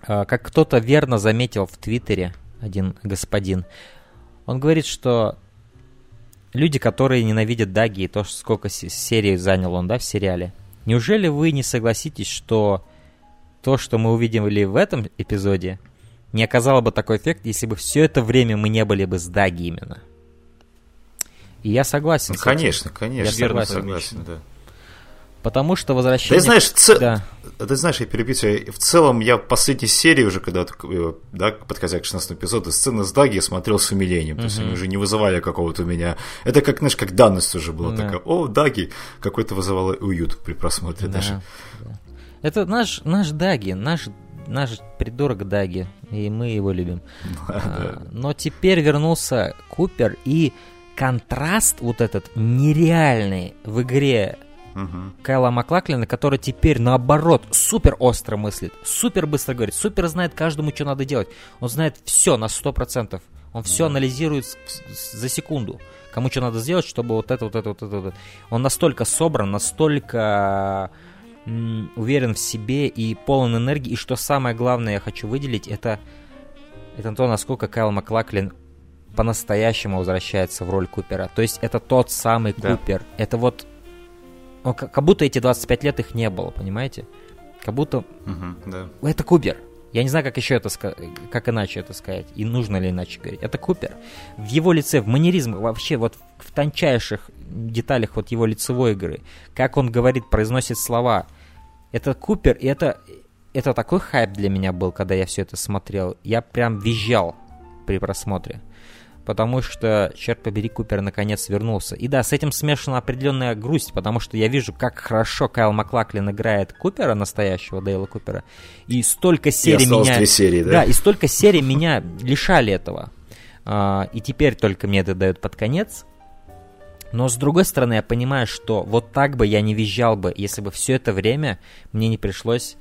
а, как кто-то верно заметил в Твиттере, один господин, он говорит, что люди, которые ненавидят Даги и то, сколько серий занял он, да, в сериале. Неужели вы не согласитесь, что то, что мы увидели в этом эпизоде, не оказало бы такой эффект, если бы все это время мы не были бы с Даги именно? И я согласен. Ну, конечно, конечно. Я согласен. согласен, да. Потому что возвращение... Ты знаешь, ц... да. ты знаешь, я перебью тебя. В целом, я в последней серии уже, когда э, да, подходя к 16 эпизоду, сцены с Даги я смотрел с умилением. То есть они уже не вызывали какого-то у меня... Это как, знаешь, как данность уже была да. такая. О, Даги! Какой-то вызывало уют при просмотре да. даже. Да. Это наш, наш Даги, наш наш придурок Даги, и мы его любим. а, но теперь вернулся Купер, и контраст вот этот нереальный в игре угу. Кайла Маклаклина, который теперь, наоборот, супер остро мыслит, супер быстро говорит, супер знает каждому, что надо делать. Он знает все на 100%. Он все анализирует за секунду. Кому что надо сделать, чтобы вот это, вот это, вот это, вот это. Он настолько собран, настолько уверен в себе и полон энергии. И что самое главное, я хочу выделить, это, это то, насколько Кайл Маклаклин по-настоящему возвращается в роль Купера. То есть это тот самый да. Купер. Это вот но как будто эти 25 лет их не было, понимаете? Как будто... Угу, да. Это Купер. Я не знаю, как еще это сказать, как иначе это сказать, и нужно ли иначе говорить. Это Купер. В его лице, в манеризме, вообще вот в тончайших деталях вот его лицевой игры, как он говорит, произносит слова. Это Купер, и это, это такой хайп для меня был, когда я все это смотрел. Я прям визжал при просмотре потому что, черт побери, Купер наконец вернулся. И да, с этим смешана определенная грусть, потому что я вижу, как хорошо Кайл Маклаклин играет Купера, настоящего Дейла Купера, и столько серий и меня... серии, да? Да, и столько серий меня лишали этого. А, и теперь только мне это дают под конец. Но с другой стороны, я понимаю, что вот так бы я не визжал бы, если бы все это время мне не пришлось...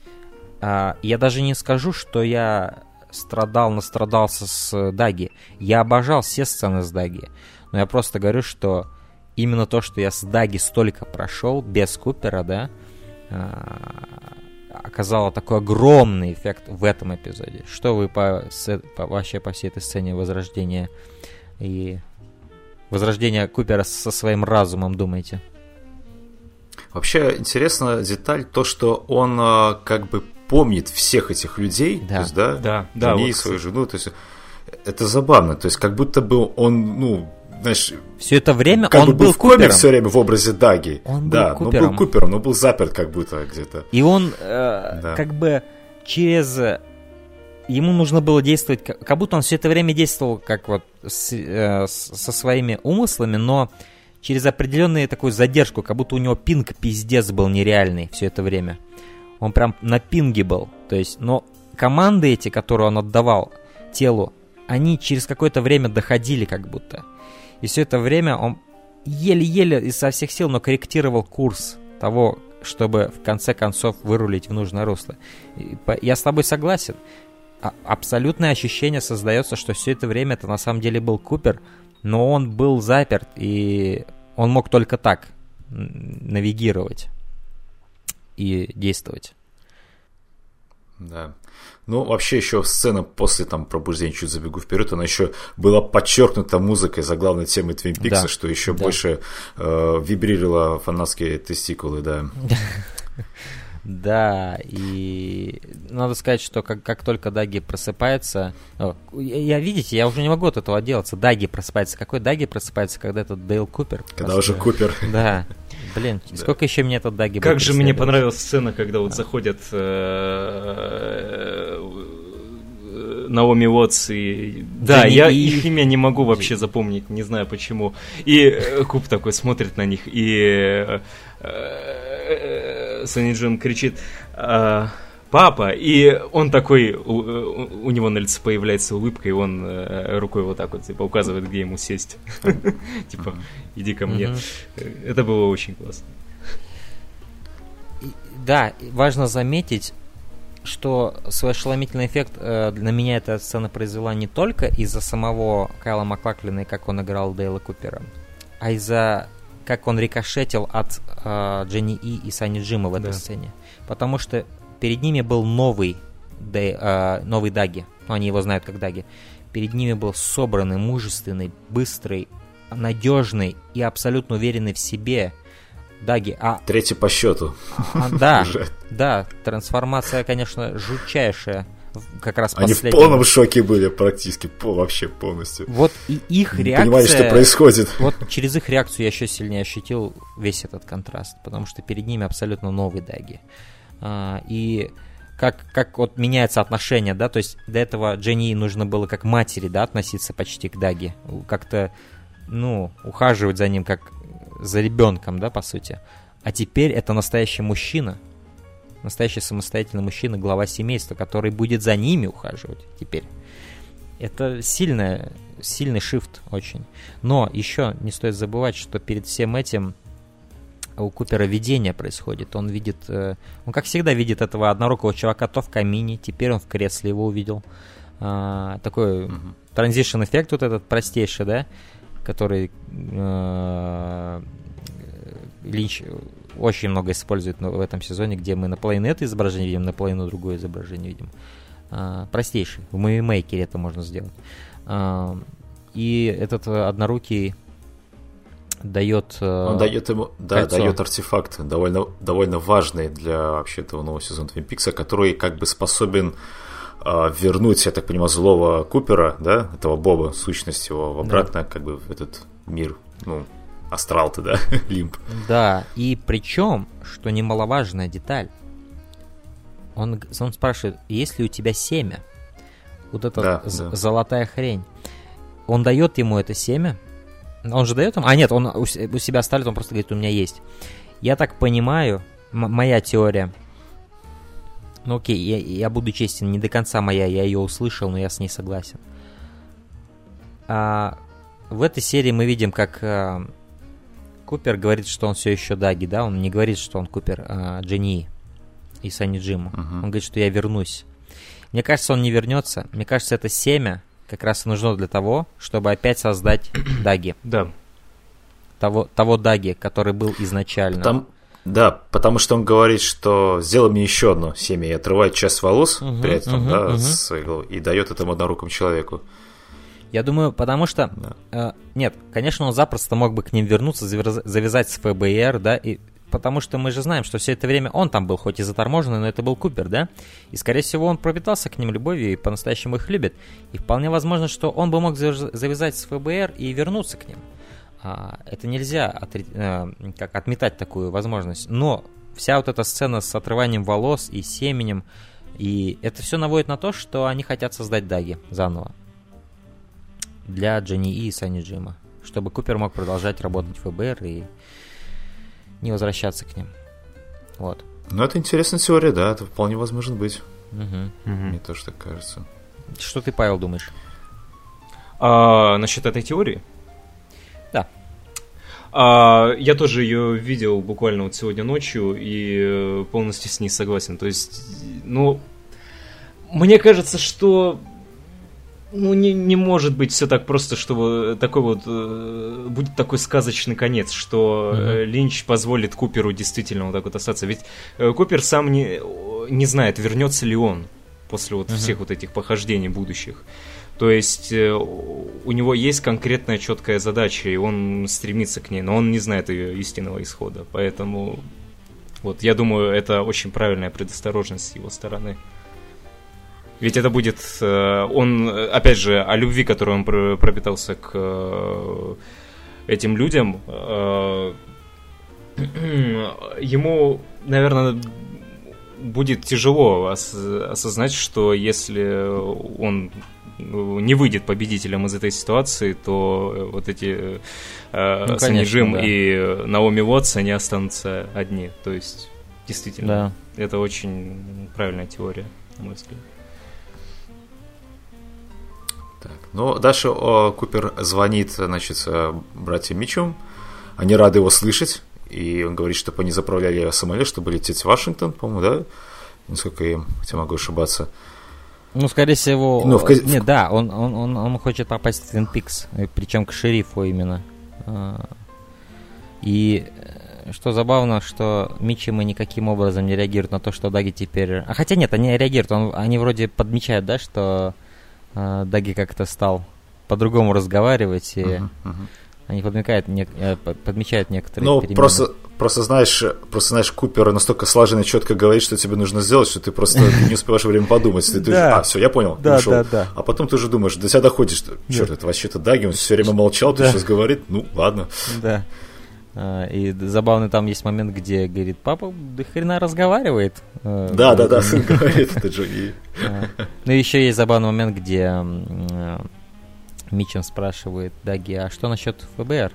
А, я даже не скажу, что я страдал, настрадался с Даги. Я обожал все сцены с Даги. Но я просто говорю, что именно то, что я с Даги столько прошел, без Купера, да, а, оказало такой огромный эффект в этом эпизоде. Что вы по, по, вообще по всей этой сцене Возрождения и Возрождения Купера со своим разумом думаете? Вообще интересна деталь то, что он э, как бы помнит всех этих людей, Да. то есть, да, Да, да, Жене, вот, свою жену, то есть это забавно, то есть как будто бы он, ну, знаешь, Все это время как он бы был в коме Купером. все время в образе Даги. Он был да, Купером. но был Купером, но был заперт как будто где-то. И он э, Да. как бы через... э, Ему нужно было действовать, как, как будто он все это время действовал как вот с- э, с- со своими умыслами, но через определенную такую задержку, как будто у него пинг пиздец был нереальный все это время. Он прям на пинге был. То есть, но команды эти, которые он отдавал телу, они через какое-то время доходили как будто. И все это время он еле-еле изо всех сил, но корректировал курс того, чтобы в конце концов вырулить в нужное русло. Я с тобой согласен. А- Абсолютное ощущение создается, что все это время это на самом деле был Купер, но он был заперт, и он мог только так навигировать и действовать. Да. Ну, вообще еще сцена после там пробуждения, чуть забегу вперед, она еще была подчеркнута музыкой за главной темой Твин Пикса, Да, что еще да. больше э, вибрировало фанатские тестикулы, да. Да, и надо сказать, что как, как только Даги просыпается... о, я, я, видите, я уже не могу от этого отделаться. Даги просыпается. Какой Даги просыпается, когда этот Дейл Купер? Когда Просто- уже Купер. Да. Блин, сколько еще мне этот Даги Как же мне понравилась сцена, когда вот заходят э, э, Наоми Уотс и... Да, я И. их имя не могу вообще запомнить, не знаю почему. И э, Куб такой смотрит на них, и Сонни Джон кричит... э, Папа, и он такой, у, у- него на лице появляется улыбка, и он э, рукой вот так вот типа указывает, где ему сесть. Типа, иди ко мне. Это было очень классно. Да, важно заметить, что свой ошеломительный эффект э, для меня эта сцена произвела не только из-за самого Кайла Маклаклина и как он играл Дейла Купера, а из-за как он рикошетил от э, Дженни И и Сани Джима в этой Да. сцене. Потому что перед ними был новый, Дэй- э, новый Даги, ну, они его знают как Даги. Перед ними был собранный, мужественный, быстрый, надежный и абсолютно уверенный в себе Даги. А Третий по счету. а, да, да, трансформация, конечно, жутчайшая. в- Как раз Они в последняя. полном шоке были практически, по, вообще полностью. Вот и их Не реакция... понимали, что происходит. Вот через их реакцию я еще сильнее ощутил весь этот контраст, потому что перед ними абсолютно новый Даги. А, и как, как вот меняется отношение, да, то есть до этого Дженни нужно было как матери, да, относиться почти к Даги, как-то, ну, ухаживать за ним как за ребенком, да, по сути. А теперь это настоящий мужчина, настоящий самостоятельный мужчина, глава семейства, который будет за ними ухаживать теперь. Это сильная, сильный шифт очень. Но еще не стоит забывать, что перед всем этим у Купера видение происходит. Он видит, э, он как всегда видит этого однорукого чувака то в камине, теперь он в кресле его увидел. А, такой транзишн эффект вот этот простейший, да, который э, Линч очень много использует в этом сезоне, где мы наполовину это изображение видим, наполовину другое изображение видим. А, простейший. В мувимейкере это можно сделать. А, и этот однорукий дает... э, Он дает ему, да, кольцо. дает артефакт, довольно, довольно важный для вообще этого нового сезона Твин Пикса, который как бы способен а, вернуть, я так понимаю, злого Купера, да, этого Боба, сущность его, обратно как бы в этот мир, ну, астрал ты, да, лимб. Да, и причем, что немаловажная деталь, он, он спрашивает, есть ли у тебя семя? Вот эта Да, да. золотая хрень. Он дает ему это семя. Он же дает ему? А нет, он у, себя ставит, он просто говорит, у меня есть. Я так понимаю, моя теория. Ну окей, я, я буду честен, не до конца моя, я ее услышал, но я с ней согласен. А, в этой серии мы видим, как а, Купер говорит, что он все еще Даги, да? Он не говорит, что он Купер а, Дженни и Санни Джима. Мгм. Он говорит, что я вернусь. Мне кажется, он не вернется. Мне кажется, это семя как раз и нужно для того, чтобы опять создать Даги. Да. Того, того Даги, который был изначально. Там, да, потому что он говорит, что сделай мне еще одно семя и отрывает часть волос Мгм, при этом, мгм, да, мгм. с головы, и дает этому однорукому человеку. Я думаю, потому что... Да. э, нет, конечно, он запросто мог бы к ним вернуться, завяз- завязать с ФБР, да, и потому что мы же знаем, что все это время он там был, хоть и заторможенный, но это был Купер, да? И, скорее всего, он пропитался к ним любовью и по-настоящему их любит. И вполне возможно, что он бы мог завязать с ФБР и вернуться к ним. А, это нельзя отри... э, как отметать такую возможность. Но вся вот эта сцена с отрыванием волос и семенем, и это все наводит на то, что они хотят создать Даги заново. Для Дженни И и Санни Джима. Чтобы Купер мог продолжать работать в ФБР и не возвращаться к ним. Вот. Ну, это интересная теория, да, это вполне возможно быть. Угу. Мне тоже так кажется. Что ты, Павел, думаешь? А, насчет этой теории? Да. А, я тоже ее видел буквально вот сегодня ночью и э, полностью с ней согласен. То есть, ну, мне кажется, что ну, не, не может быть все так просто, чтобы такой вот э, будет такой сказочный конец, что mm-hmm. Линч позволит Куперу действительно вот так вот остаться. Ведь э, Купер сам не, не знает, вернется ли он после вот всех вот этих похождений будущих. То есть э, у него есть конкретная четкая задача, и он стремится к ней, но он не знает ее истинного исхода. Поэтому вот я думаю, это очень правильная предосторожность с его стороны. Ведь это будет... Э, он, опять же, о любви, которую он пропитался к э, этим людям, э, ему, наверное, будет тяжело осознать, что если он не выйдет победителем из этой ситуации, то вот эти ну, Санни Джим да. и Наоми Уотс, они останутся одни. То есть, действительно, да. это очень правильная теория, на мой взгляд. Так. Ну, дальше о, Купер звонит, значит, э, братьям Мичу. Они рады его слышать. И он говорит, чтобы они заправляли самолет, чтобы лететь в Вашингтон, по-моему, да? Насколько я хотя могу ошибаться. Ну, скорее всего... Ну, в... Нет, да, он, он, он, он хочет попасть в Твин Пикс, причем к шерифу именно. А, и э, что забавно, что Мичи мы никаким образом не реагируют на то, что Даги теперь... А хотя нет, они реагируют, он, они вроде подмечают, да, что э, Даги как-то стал по-другому разговаривать, и uh-huh, uh-huh. они подмечают, не, э, подмечают некоторые Ну, просто, просто, знаешь, просто знаешь, Купер настолько слаженно и четко говорит, что тебе нужно сделать, что ты просто не успеваешь время подумать. Ты, да. а, все, я понял, да, ушел. Да, да. А потом ты уже думаешь, до тебя доходишь, черт, это вообще-то Даги, он все время молчал, ты сейчас говорит, ну, ладно. Да. А, и забавный там есть момент, где говорит, папа до хрена разговаривает. А, да, да, да, сын говорит, это Джоги. А, ну и еще есть забавный момент, где Мичем спрашивает Даги, а что насчет ФБР?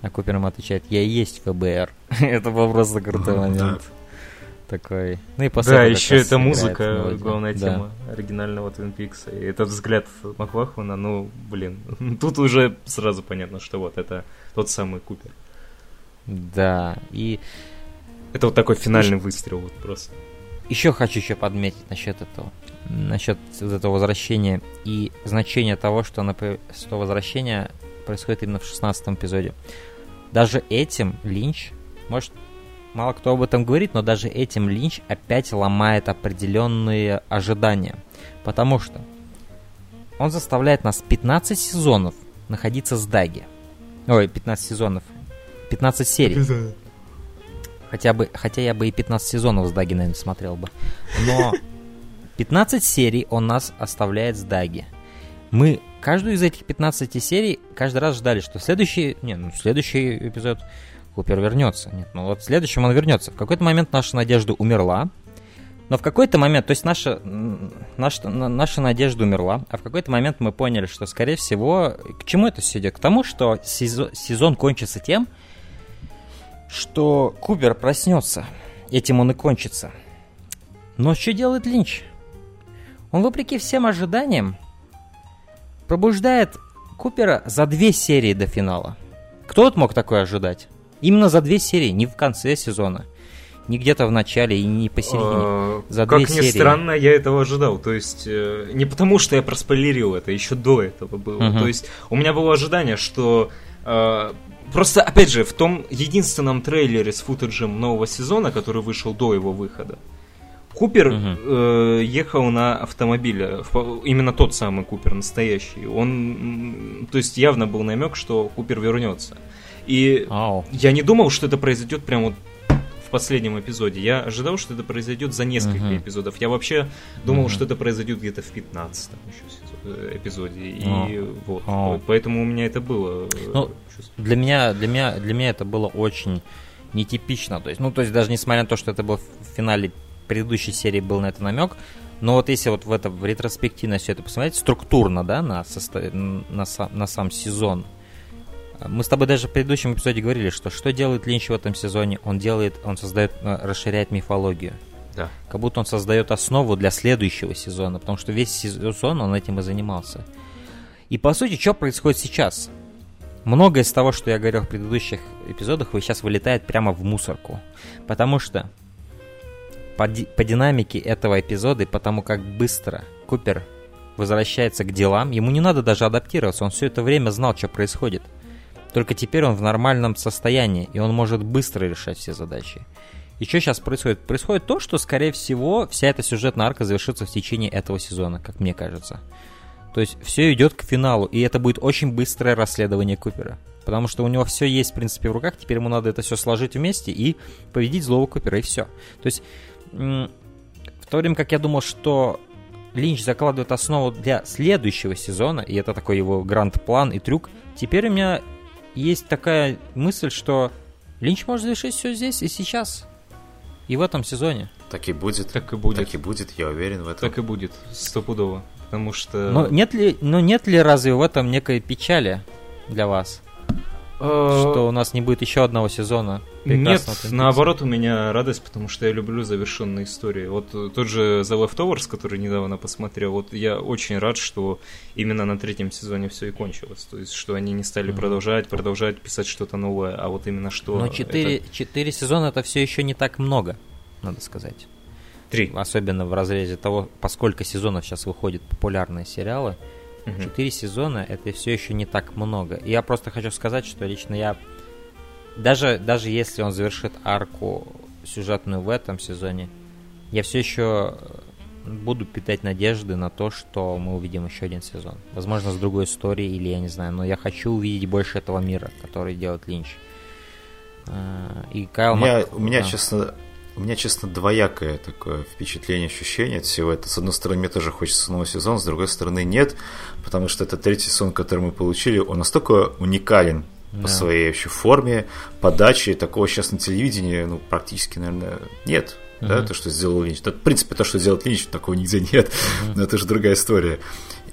А Купер ему отвечает, я и есть ФБР. это был просто крутой момент. Такой. Ну и Да, еще это музыка, главная тема оригинального Твин Пикса. И этот взгляд Маклахмана, ну, блин, тут уже сразу понятно, что вот это тот самый Купер. Да, и... Это вот такой финальный выстрел вот просто. Еще хочу еще подметить насчет этого. Насчет этого возвращения и значения того, что, оно, что возвращение происходит именно в 16 эпизоде. Даже этим Линч, может, мало кто об этом говорит, но даже этим Линч опять ломает определенные ожидания. Потому что он заставляет нас 15 сезонов находиться с Даги. Ой, 15 сезонов. 15 серий. Хотя, бы, хотя я бы и 15 сезонов с Даги, наверное, смотрел бы. Но 15 серий он нас оставляет с Даги. Мы каждую из этих 15 серий каждый раз ждали, что следующий... Не, ну следующий эпизод Купер вернется. Нет, ну вот в следующем он вернется. В какой-то момент наша надежда умерла. Но в какой-то момент, то есть наша, наша, наша надежда умерла, а в какой-то момент мы поняли, что, скорее всего, к чему это все идет? К тому, что сезон, сезон кончится тем, что Кубер проснется. Этим он и кончится. Но что делает Линч? Он, вопреки всем ожиданиям, пробуждает Купера за две серии до финала. Кто вот мог такое ожидать? Именно за две серии, не в конце сезона. Не где-то в начале и не посередине. А, за как две ни серии. странно, я этого ожидал. То есть, э, не потому что я проспойлерил это, еще до этого было. Угу. То есть, у меня было ожидание, что э, Просто, опять же, в том единственном трейлере с футажем нового сезона, который вышел до его выхода, Купер угу. э, ехал на автомобиле, именно тот самый Купер, настоящий. Он, то есть явно был намек, что Купер вернется. И Ау. я не думал, что это произойдет прямо вот последнем эпизоде. Я ожидал, что это произойдет за несколько uh-huh. эпизодов. Я вообще думал, uh-huh. что это произойдет где-то в 15 еще эпизоде. И вот. Uh-huh. Поэтому у меня это было. Ну, для меня, для меня, для меня это было очень нетипично. То есть, ну, то есть даже несмотря на то, что это был в финале предыдущей серии был на это намек, но вот если вот в это в ретроспективно все это посмотреть, структурно, да, на, состо... на, сам, на сам сезон, мы с тобой даже в предыдущем эпизоде говорили, что что делает Линч в этом сезоне? Он делает, он создает, э, расширяет мифологию. Да. Как будто он создает основу для следующего сезона, потому что весь сезон он этим и занимался. И по сути, что происходит сейчас? Многое из того, что я говорил в предыдущих эпизодах, сейчас вылетает прямо в мусорку. Потому что по, ди- по динамике этого эпизода и потому как быстро Купер возвращается к делам, ему не надо даже адаптироваться, он все это время знал, что происходит. Только теперь он в нормальном состоянии, и он может быстро решать все задачи. И что сейчас происходит? Происходит то, что, скорее всего, вся эта сюжетная арка завершится в течение этого сезона, как мне кажется. То есть все идет к финалу, и это будет очень быстрое расследование Купера. Потому что у него все есть, в принципе, в руках, теперь ему надо это все сложить вместе и победить злого Купера, и все. То есть в то время как я думал, что Линч закладывает основу для следующего сезона, и это такой его гранд-план и трюк, теперь у меня есть такая мысль, что Линч может завершить все здесь и сейчас. И в этом сезоне. Так и будет. Так и будет. Так и будет, я уверен в этом. Так и будет, стопудово. Потому что... Но нет ли, но нет ли разве в этом некой печали для вас? Э, что у нас не будет еще одного сезона. Нет, наоборот, у меня радость, потому что я люблю завершенные истории. Вот тот же The Leftovers, который недавно посмотрел, вот я очень рад, что именно на третьем сезоне все и кончилось. То есть, что они не стали mm-hmm. продолжать, продолжать писать что-то новое, а вот именно что... Но четыре, это... четыре сезона это все еще не так много, надо сказать. Три. Особенно в разрезе того, поскольку сезонов сейчас выходят популярные сериалы. Четыре сезона это все еще не так много. Я просто хочу сказать, что лично я даже, даже если он завершит арку сюжетную в этом сезоне, я все еще буду питать надежды на то, что мы увидим еще один сезон. Возможно, с другой историей, или я не знаю, но я хочу увидеть больше этого мира, который делает Линч. А, и Кайл у меня, Мак... у меня да. честно, у меня, честно, двоякое такое впечатление, ощущение от всего этого. С одной стороны, мне тоже хочется новый сезон, с другой стороны, нет, потому что это третий сезон, который мы получили, он настолько уникален по да. своей вообще форме, подаче. Такого сейчас на телевидении, ну, практически, наверное, нет. Uh-huh. Да, то, что сделал Линч. Да, в принципе, то, что делает Линч, такого нигде нет. Uh-huh. Но это же другая история.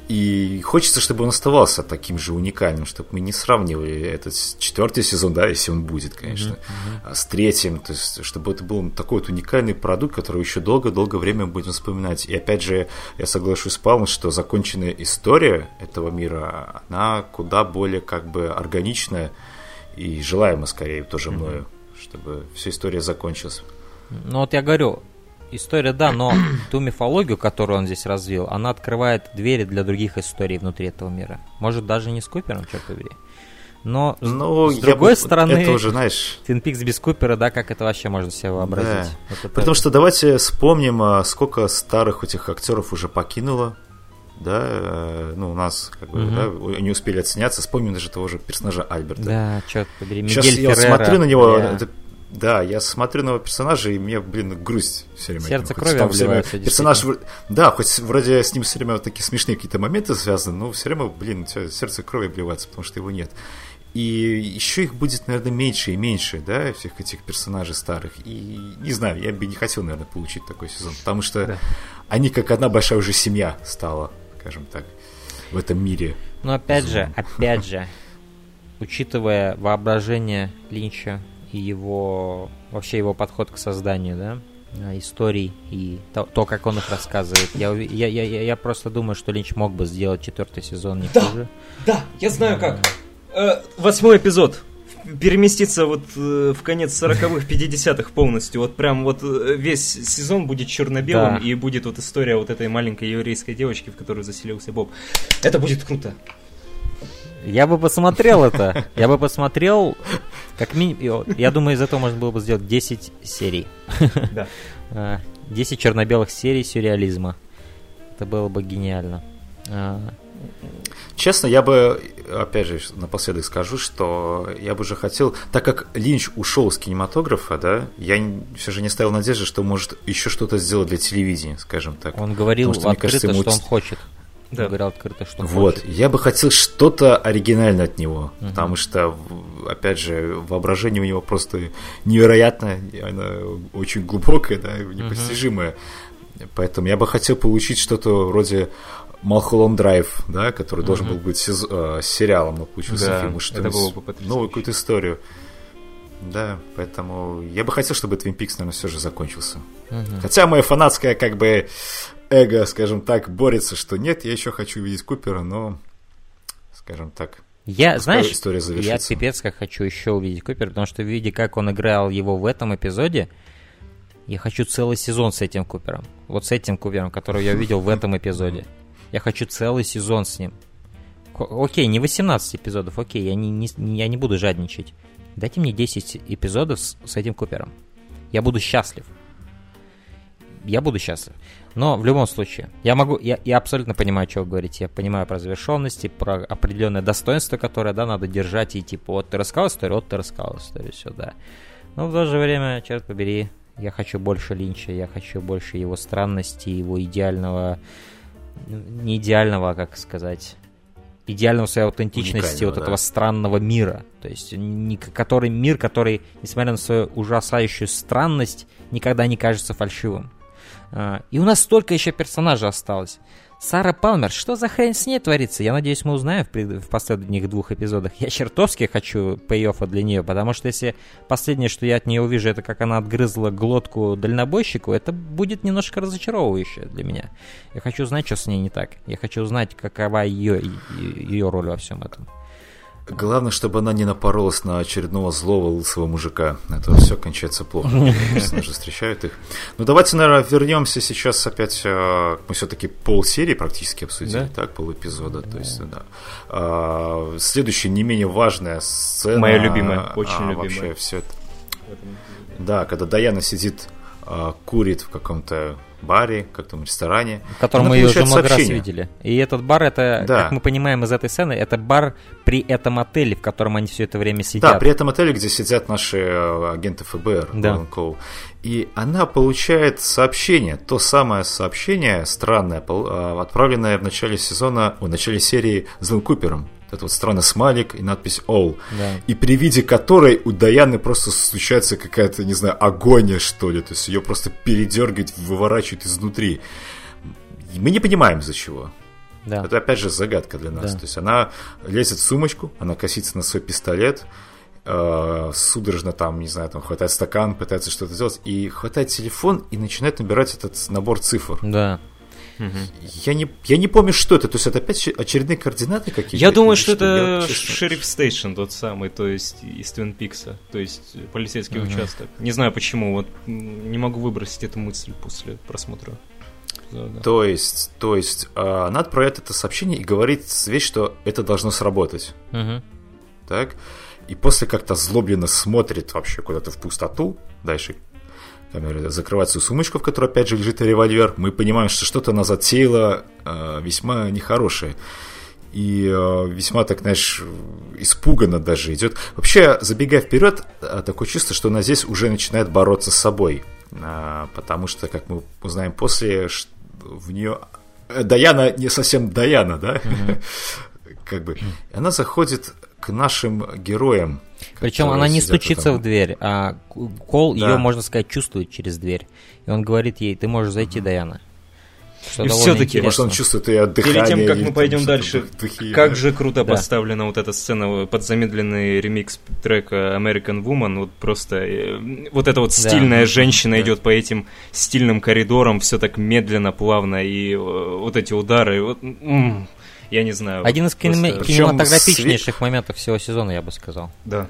И хочется, чтобы он оставался таким же уникальным, чтобы мы не сравнивали этот четвертый сезон, да, если он будет, конечно, mm-hmm. с третьим, то есть, чтобы это был такой вот уникальный продукт, который еще долго-долго время будем вспоминать. И опять же, я соглашусь с Павлом, что законченная история этого мира, она куда более как бы органичная и желаема скорее тоже мною, mm-hmm. чтобы вся история закончилась. Ну вот я говорю, история, да, но ту мифологию, которую он здесь развил, она открывает двери для других историй внутри этого мира. Может, даже не с Купером, черт побери. Но, ну, с другой бы, стороны, это уже, знаешь... Пикс без Купера, да, как это вообще можно себе вообразить? Да. Вот Потому что давайте вспомним, а, сколько старых этих актеров уже покинуло да, э, ну, у нас, как бы, угу. да, не успели отсняться, вспомним даже того же персонажа Альберта. Да, черт побери, Сейчас Мигель я Феррера. смотрю на него, yeah. это да, я смотрю на его персонажа, и мне, блин, грусть все время. Сердце крови обливается. Персонаж, да, хоть вроде с ним все время вот такие смешные какие-то моменты связаны, но все время, блин, сердце крови обливается, потому что его нет. И еще их будет, наверное, меньше и меньше, да, всех этих персонажей старых. И не знаю, я бы не хотел, наверное, получить такой сезон, потому что да. они как одна большая уже семья стала, скажем так, в этом мире. Но опять Зум. же, опять же, учитывая воображение Линча и его вообще его подход к созданию, да, а, историй и то, то как он их рассказывает. Я, я, я, я просто думаю, что Линч мог бы сделать четвертый сезон не да, хуже. Да, я знаю как. Э, восьмой эпизод переместиться вот э, в конец 40-х, 50-х полностью. Вот прям вот э, весь сезон будет черно-белым, да. и будет вот история вот этой маленькой еврейской девочки, в которую заселился Боб. Это будет круто. Я бы посмотрел это. Я бы посмотрел, как минимум... Я думаю, из этого можно было бы сделать 10 серий. Да. 10 а, черно-белых серий сюрреализма. Это было бы гениально. А, Честно, я бы, опять же, напоследок скажу, что я бы уже хотел, так как Линч ушел с кинематографа, да, я все же не ставил надежды, что может еще что-то сделать для телевидения, скажем так. Он говорил что, открыто, кажется, ему... что он хочет. Да. Говорил открыто, что Вот, хочет. я бы хотел что-то оригинальное от него, угу. потому что, опять же, воображение у него просто невероятное, оно очень глубокое, да, непостижимое. Угу. Поэтому я бы хотел получить что-то вроде Малхолланд Драйв, да, который должен был быть сез... э, сериалом, но получился да, фильм. Что это было бы Новую какую-то историю. Да, поэтому я бы хотел, чтобы Twin Peaks, наверное, все же закончился. Угу. Хотя моя фанатская, как бы, эго, скажем так, борется, что нет, я еще хочу увидеть Купера, но, скажем так, я, знаешь, история я пипец как хочу еще увидеть Купера, потому что, видя, как он играл его в этом эпизоде, я хочу целый сезон с этим Купером. Вот с этим Купером, который я увидел в этом эпизоде. Я хочу целый сезон с ним. Окей, не 18 эпизодов, окей, я не, не, я не буду жадничать. Дайте мне 10 эпизодов с, с этим Купером. Я буду счастлив. Я буду счастлив. Но в любом случае, я могу, я, я абсолютно понимаю, что вы говорите. Я понимаю про завершенности, про определенное достоинство, которое, да, надо держать. И типа, вот ты рассказал историю, вот ты рассказал историю, все, да. Но в то же время, черт побери, я хочу больше Линча, я хочу больше его странности, его идеального не идеального, а как сказать, идеального своей аутентичности вот да. этого странного мира. То есть, не, который мир, который, несмотря на свою ужасающую странность, никогда не кажется фальшивым. А, и у нас столько еще персонажей осталось. Сара Палмер, что за хрень с ней творится? Я надеюсь, мы узнаем в, пред... в последних двух эпизодах. Я чертовски хочу пей для нее, потому что если последнее, что я от нее увижу, это как она отгрызла глотку дальнобойщику, это будет немножко разочаровывающе для меня. Я хочу узнать, что с ней не так. Я хочу узнать, какова ее, ее роль во всем этом. Главное, чтобы она не напоролась на очередного злого лысого мужика. Это все кончается плохо. Персонажи встречают их. Ну, давайте, наверное, вернемся сейчас опять. Э, мы все-таки пол серии практически обсудили, да? так, пол эпизода. То есть, да. А, следующая не менее важная сцена. Моя любимая, очень а, любимая. Вообще все это. Да, когда Даяна сидит, курит в каком-то баре, как там ресторане. В котором мы ее уже много сообщение. раз видели. И этот бар, это, да. как мы понимаем из этой сцены, это бар при этом отеле, в котором они все это время сидят. Да, при этом отеле, где сидят наши э, агенты ФБР. Да. И она получает сообщение, то самое сообщение странное, э, отправленное в начале сезона, в начале серии злым Купером этот вот странный смайлик и надпись All. Да. И при виде которой у Даяны просто случается какая-то, не знаю, агония, что ли. То есть ее просто передергивает, выворачивает изнутри. И мы не понимаем, из-за чего. Да. Это опять же загадка для нас. Да. То есть она лезет в сумочку, она косится на свой пистолет, э, судорожно там, не знаю, там хватает стакан, пытается что-то сделать, и хватает телефон и начинает набирать этот набор цифр. Да. Я, не, я не помню, что это. То есть это опять очередные координаты какие-то? Я думаю, что, это я, шериф стейшн тот самый, то есть из Твин Пикса, то есть полицейский uh-huh. участок. Не знаю почему, вот не могу выбросить эту мысль после просмотра. Да, да. То есть, то есть, э, она отправляет это сообщение и говорит вещь, что это должно сработать. Uh-huh. Так? И после как-то злобленно смотрит вообще куда-то в пустоту, дальше камера закрывает свою сумочку, в которой опять же лежит револьвер. Мы понимаем, что что-то она затеяла э, весьма нехорошее. И э, весьма, так знаешь, испуганно даже идет. Вообще, забегая вперед, э, такое чувство, что она здесь уже начинает бороться с собой. Э, потому что, как мы узнаем после, в нее... Э, Даяна не совсем Даяна, да? Mm-hmm. как бы. Она заходит к нашим героям. Причем она не стучится там. в дверь, а Кол да. ее, можно сказать, чувствует через дверь. И он говорит ей, ты можешь зайти, mm-hmm. Даяна. Что и все-таки, может, он чувствует ее дыхание. Перед тем, как мы пойдем дальше, духи, как да. же круто да. поставлена вот эта сцена под замедленный ремикс трека American Woman. Вот просто э, вот эта вот стильная да. женщина да. идет по этим стильным коридорам, все так медленно, плавно, и э, вот эти удары. Вот, м- я не знаю. Один из просто... кинематографичнейших свет... моментов всего сезона, я бы сказал. Да.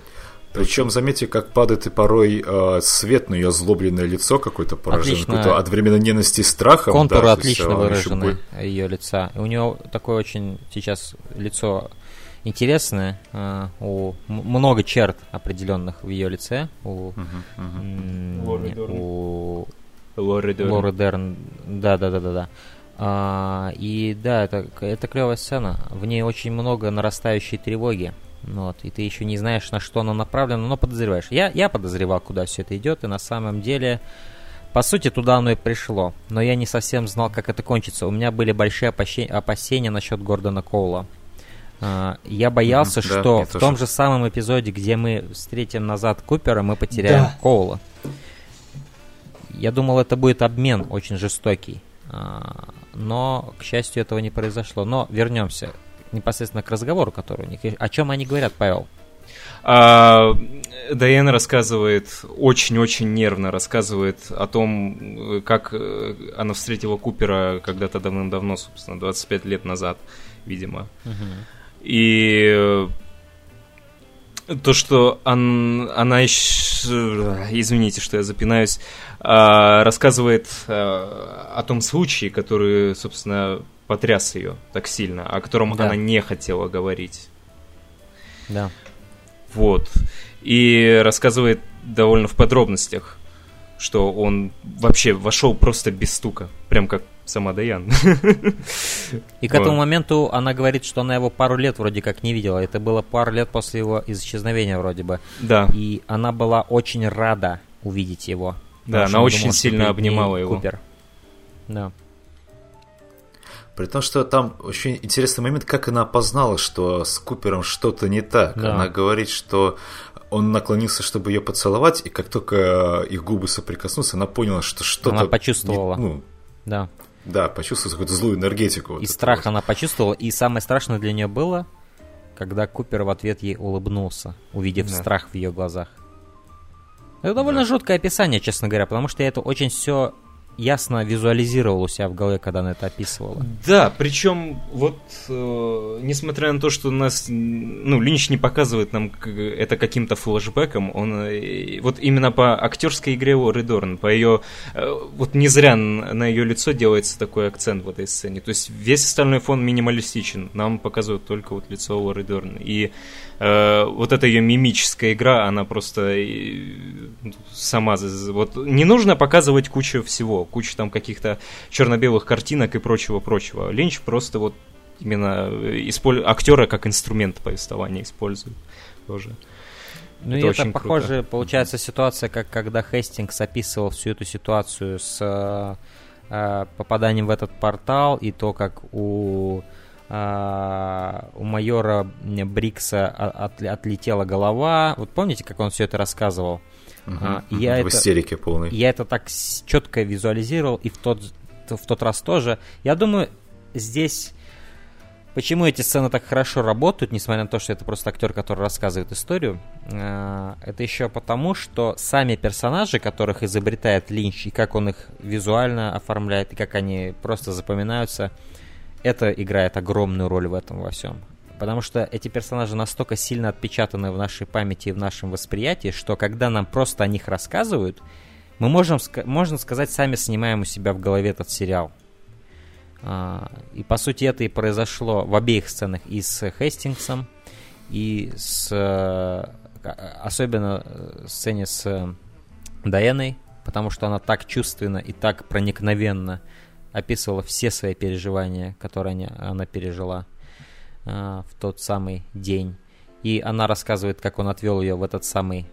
Причем заметьте, как падает и порой э, свет на ее злобленное лицо какое-то поражение, какое-то одновременно ненависти и страхом. Контуры да, отлично есть, выражены будет... ее лица. И у нее такое очень сейчас лицо интересное, э, у много черт определенных в ее лице. У, uh-huh, у Лоры Дерн. Лоры Дерн. Да, да, да, да, да. А, и да, это, это клевая сцена. В ней очень много нарастающей тревоги. Вот, и ты еще не знаешь, на что она направлена, но подозреваешь. Я, я подозревал, куда все это идет, и на самом деле, по сути, туда оно и пришло. Но я не совсем знал, как это кончится. У меня были большие опасения, опасения насчет Гордона Коула. А, я боялся, mm, что да, в тоже. том же самом эпизоде, где мы встретим назад Купера, мы потеряем да. Коула. Я думал, это будет обмен очень жестокий. А, но, к счастью, этого не произошло. Но вернемся непосредственно к разговору, который у них. О чем они говорят, Павел? А, Дайан рассказывает, очень-очень нервно рассказывает о том, как э, она встретила Купера когда-то давным-давно, собственно, 25 лет назад, видимо. Угу. И э, то, что он, она еще, извините, что я запинаюсь, а, рассказывает а, о том случае, который, собственно, потряс ее так сильно, о котором да. она не хотела говорить. Да. Вот. И рассказывает довольно в подробностях, что он вообще вошел просто без стука, прям как сама Даян. И к этому моменту она говорит, что она его пару лет вроде как не видела. Это было пару лет после его исчезновения вроде бы. Да. И она была очень рада увидеть его. Да, она очень думала, сильно обнимала его. Купер. Да. При том, что там очень интересный момент, как она опознала, что с Купером что-то не так. Да. Она говорит, что он наклонился, чтобы ее поцеловать, и как только их губы соприкоснулись, она поняла, что что-то... Она почувствовала. Не, ну, да. Да, почувствовала какую-то злую энергетику. И страх вот. она почувствовала, и самое страшное для нее было, когда Купер в ответ ей улыбнулся, увидев да. страх в ее глазах. Это довольно да. жуткое описание, честно говоря, потому что я это очень все ясно визуализировал у себя в голове, когда она это описывала. Да, причем вот э, несмотря на то, что нас, ну, Линч не показывает нам это каким-то флэшбэком, он э, вот именно по актерской игре Дорн, по ее, э, вот не зря на ее лицо делается такой акцент в этой сцене, то есть весь остальной фон минималистичен, нам показывают только вот лицо Дорн, и э, вот эта ее мимическая игра, она просто э, сама, вот не нужно показывать кучу всего, кучу там каких-то черно-белых картинок и прочего-прочего. Линч просто вот именно э, использ... актера как инструмент повествования использует тоже. Ну это и это похоже, круто. получается ситуация, как когда Хестингс описывал всю эту ситуацию с э, попаданием в этот портал и то, как у у майора Брикса от, отлетела голова. Вот помните, как он все это рассказывал? Угу, а, я в это, истерике полной. Я это так четко визуализировал, и в тот, в тот раз тоже. Я думаю, здесь... Почему эти сцены так хорошо работают, несмотря на то, что это просто актер, который рассказывает историю, а, это еще потому, что сами персонажи, которых изобретает Линч, и как он их визуально оформляет, и как они просто запоминаются, это играет огромную роль в этом во всем. Потому что эти персонажи настолько сильно отпечатаны в нашей памяти и в нашем восприятии, что когда нам просто о них рассказывают, мы можем, можно сказать, сами снимаем у себя в голове этот сериал. А, и по сути это и произошло в обеих сценах и с Хестингсом, и с а, особенно в сцене с Дайаной, потому что она так чувственно и так проникновенно описывала все свои переживания, которые она пережила. А, в тот самый день. И она рассказывает, как он отвел ее в этот самый,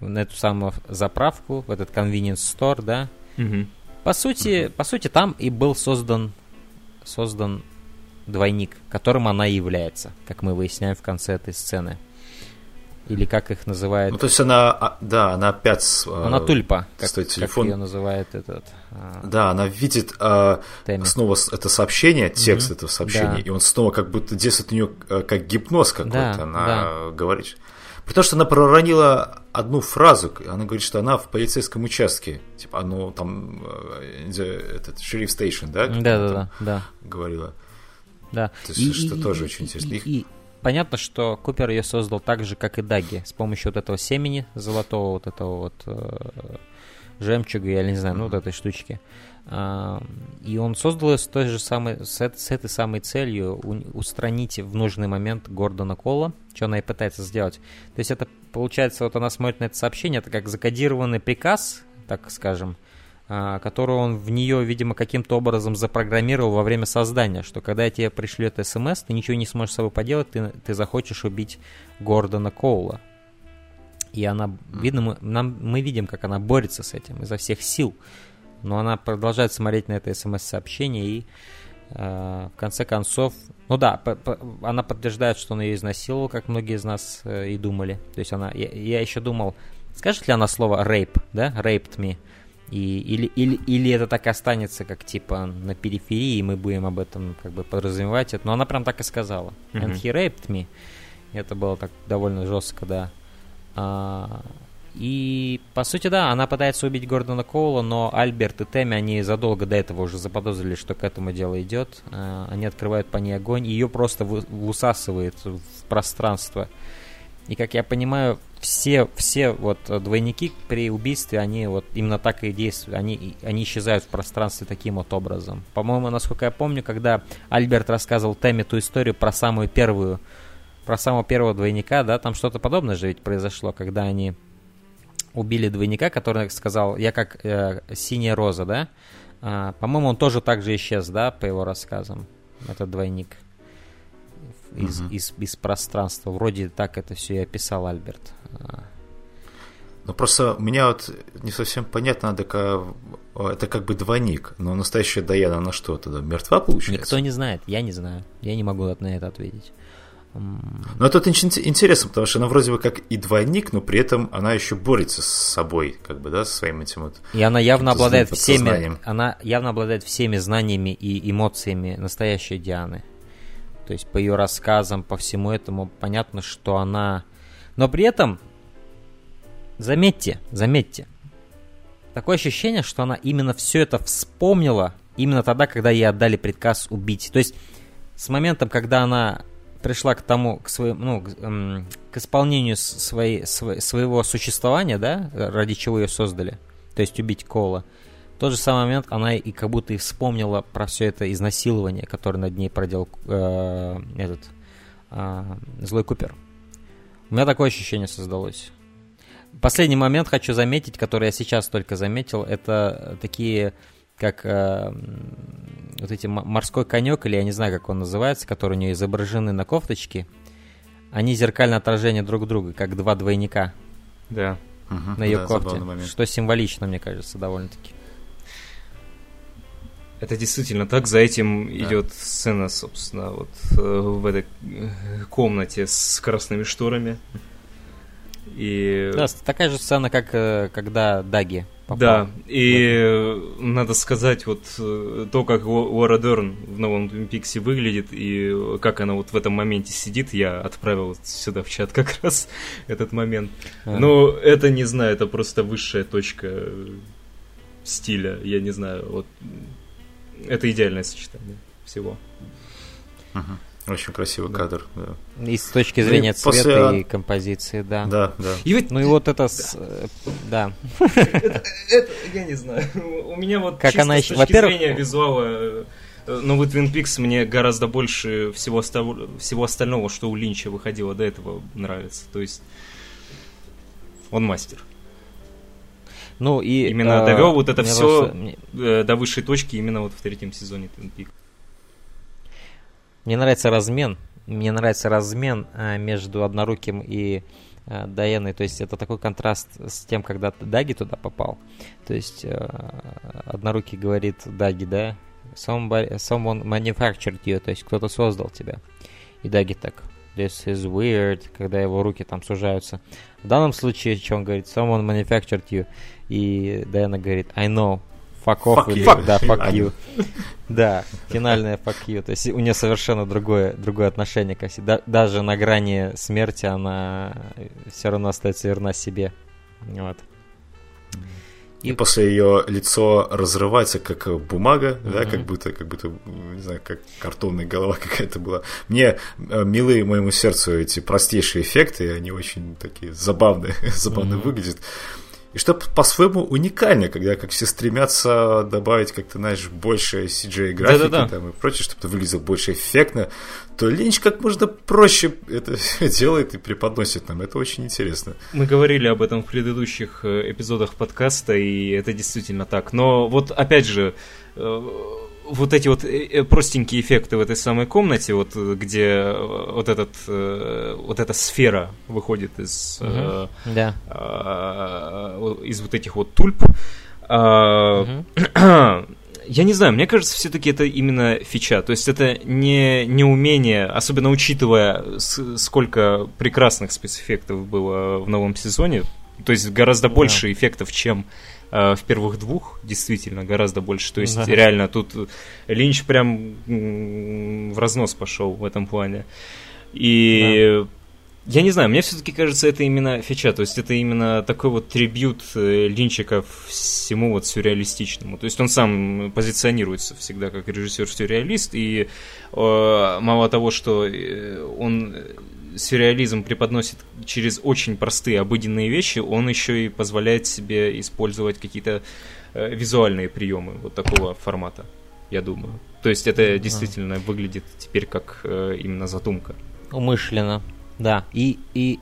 на эту самую заправку, в этот convenience store, да. Угу. По сути, угу. по сути, там и был создан, создан двойник, которым она является, как мы выясняем в конце этой сцены или как их называют. Ну, то есть она, а, да, она опять... А, она тульпа, как, телефон. как ее называет этот... А, да, она видит а, снова это сообщение, текст угу. этого сообщения, да. и он снова как будто действует у нее как гипноз какой-то, да, она да. говорит. При том, что она проронила одну фразу, она говорит, что она в полицейском участке, типа, ну, там, этот, шериф стейшн, да? Да, да, да, да. Говорила. Да. То есть, и, что и, тоже и, очень интересно. И, и, понятно, что Купер ее создал так же, как и Даги, с помощью вот этого семени золотого, вот этого вот э, жемчуга, я не знаю, ну вот этой штучки. А, и он создал ее с той же самой, с, с этой самой целью устранить в нужный момент Гордона Кола, что она и пытается сделать. То есть это получается, вот она смотрит на это сообщение, это как закодированный приказ, так скажем, которую он в нее, видимо, каким-то образом запрограммировал во время создания, что когда тебе пришлю это смс, ты ничего не сможешь с собой поделать, ты, ты захочешь убить Гордона Коула. И она, видно, мы, нам, мы видим, как она борется с этим изо всех сил. Но она продолжает смотреть на это смс-сообщение и э, в конце концов... Ну да, по, по, она подтверждает, что он ее изнасиловал, как многие из нас э, и думали. То есть она... Я, я еще думал, скажет ли она слово rape, да? Raped me. И, или, или, или это так останется, как типа на периферии, и мы будем об этом как бы подразумевать это. Но она прям так и сказала. Mm-hmm. And he raped me. Это было так довольно жестко, да. А, и, по сути, да, она пытается убить Гордона Коула, но Альберт и Тэмми, они задолго до этого уже заподозрили, что к этому дело идет. А, они открывают по ней огонь, ее просто высасывает в пространство. И, как я понимаю, все, все вот двойники при убийстве, они вот именно так и действуют, они, они исчезают в пространстве таким вот образом. По-моему, насколько я помню, когда Альберт рассказывал Тэмми ту историю про самую первую про самого первого двойника, да, там что-то подобное же ведь произошло, когда они убили двойника, который сказал, я как э, синяя роза, да, а, по-моему, он тоже так же исчез, да, по его рассказам, этот двойник из, угу. из, из пространства. Вроде так это все и описал Альберт. Ну просто у меня вот не совсем понятно, надо это как бы двойник, но настоящая Даяна, она что тогда, мертва получается? Никто не знает, я не знаю, я не могу на это ответить. Но это интересно, потому что она вроде бы как и двойник, но при этом она еще борется с собой, как бы, да, со своим этим вот. И она явно обладает всеми, она явно обладает всеми знаниями и эмоциями настоящей Дианы. То есть по ее рассказам, по всему этому понятно, что она... Но при этом, заметьте, заметьте, такое ощущение, что она именно все это вспомнила именно тогда, когда ей отдали приказ убить. То есть с моментом, когда она пришла к тому, к своему, ну, к, эм, к исполнению своей, сво, своего существования, да, ради чего ее создали, то есть убить Кола, тот же самый момент она и как будто и вспомнила про все это изнасилование, которое над ней проделал э, этот э, злой Купер. У меня такое ощущение создалось. Последний момент хочу заметить, который я сейчас только заметил, это такие как э, вот эти морской конек, или я не знаю, как он называется, который у нее изображены на кофточке, они зеркальное отражение друг друга, как два двойника. Да. Угу, на ее да, кофте. Что символично, мне кажется, довольно-таки. Это действительно так. За этим да. идет сцена, собственно, вот э, в этой э, комнате с красными шторами. И... Да, такая же сцена, как э, когда Даги попал. Да, и надо сказать, вот то, как Уора Дерн в новом Twin Peaks выглядит, и как она вот в этом моменте сидит, я отправил сюда в чат как раз этот момент. А. Но это, не знаю, это просто высшая точка стиля, я не знаю, вот это идеальное сочетание всего. Uh-huh. Очень красивый да. кадр, да. И с точки ну зрения и цвета после... и композиции, да. Да, да. И ведь... Ну и вот это, с... да. Это, это, я не знаю. У меня вот как чисто она с точки Во-первых... зрения визуала э, новый Twin Peaks мне гораздо больше всего, всего остального, что у Линча выходило до этого, нравится. То есть он мастер. Ну и именно э, довел вот это все просто... Э, до высшей точки именно вот в третьем сезоне Twin Peaks. Мне нравится размен. Мне нравится размен э, между одноруким и э, Даяной. То есть это такой контраст с тем, когда Даги туда попал. То есть э, однорукий говорит Даги, да, Somebody, someone manufactured you, то есть кто-то создал тебя. И Даги так, this is weird, когда его руки там сужаются. В данном случае, что он говорит, someone manufactured you, и Дайана говорит, I know, Fuck off, fuck you. да, fuck you. Да, финальная fuck you. То есть у нее совершенно другое, другое отношение ко всему. даже на грани смерти она все равно остается верна себе. Вот. И, и после ее лицо разрывается как бумага, mm-hmm. да, как будто, как будто, не знаю, как картонная голова какая-то была. Мне э, милые моему сердцу эти простейшие эффекты, они очень такие забавные, забавно mm-hmm. выглядят. И что по-своему уникально, когда как все стремятся добавить как-то, знаешь, больше CGI-графики там и прочее, чтобы это выглядело больше эффектно, то Линч как можно проще это делает и преподносит нам. Это очень интересно. Мы говорили об этом в предыдущих э, эпизодах подкаста, и это действительно так. Но вот опять же, э, вот эти вот э, простенькие эффекты в этой самой комнате, вот где вот этот вот эта сфера выходит из угу. да. из вот этих вот тульп. Угу. я не знаю, мне кажется, все-таки это именно фича. То есть это не, не умение, особенно учитывая, сколько прекрасных спецэффектов было в новом сезоне. То есть гораздо да. больше эффектов, чем э, в первых двух, действительно, гораздо больше. То есть да. реально тут Линч прям в разнос пошел в этом плане. И да я не знаю, мне все-таки кажется, это именно фича, то есть это именно такой вот трибют э, Линчика всему вот сюрреалистичному. То есть он сам позиционируется всегда как режиссер-сюрреалист, и э, мало того, что э, он сюрреализм преподносит через очень простые обыденные вещи, он еще и позволяет себе использовать какие-то э, визуальные приемы вот такого формата, я думаю. То есть это действительно выглядит теперь как э, именно задумка. Умышленно. Да, и, и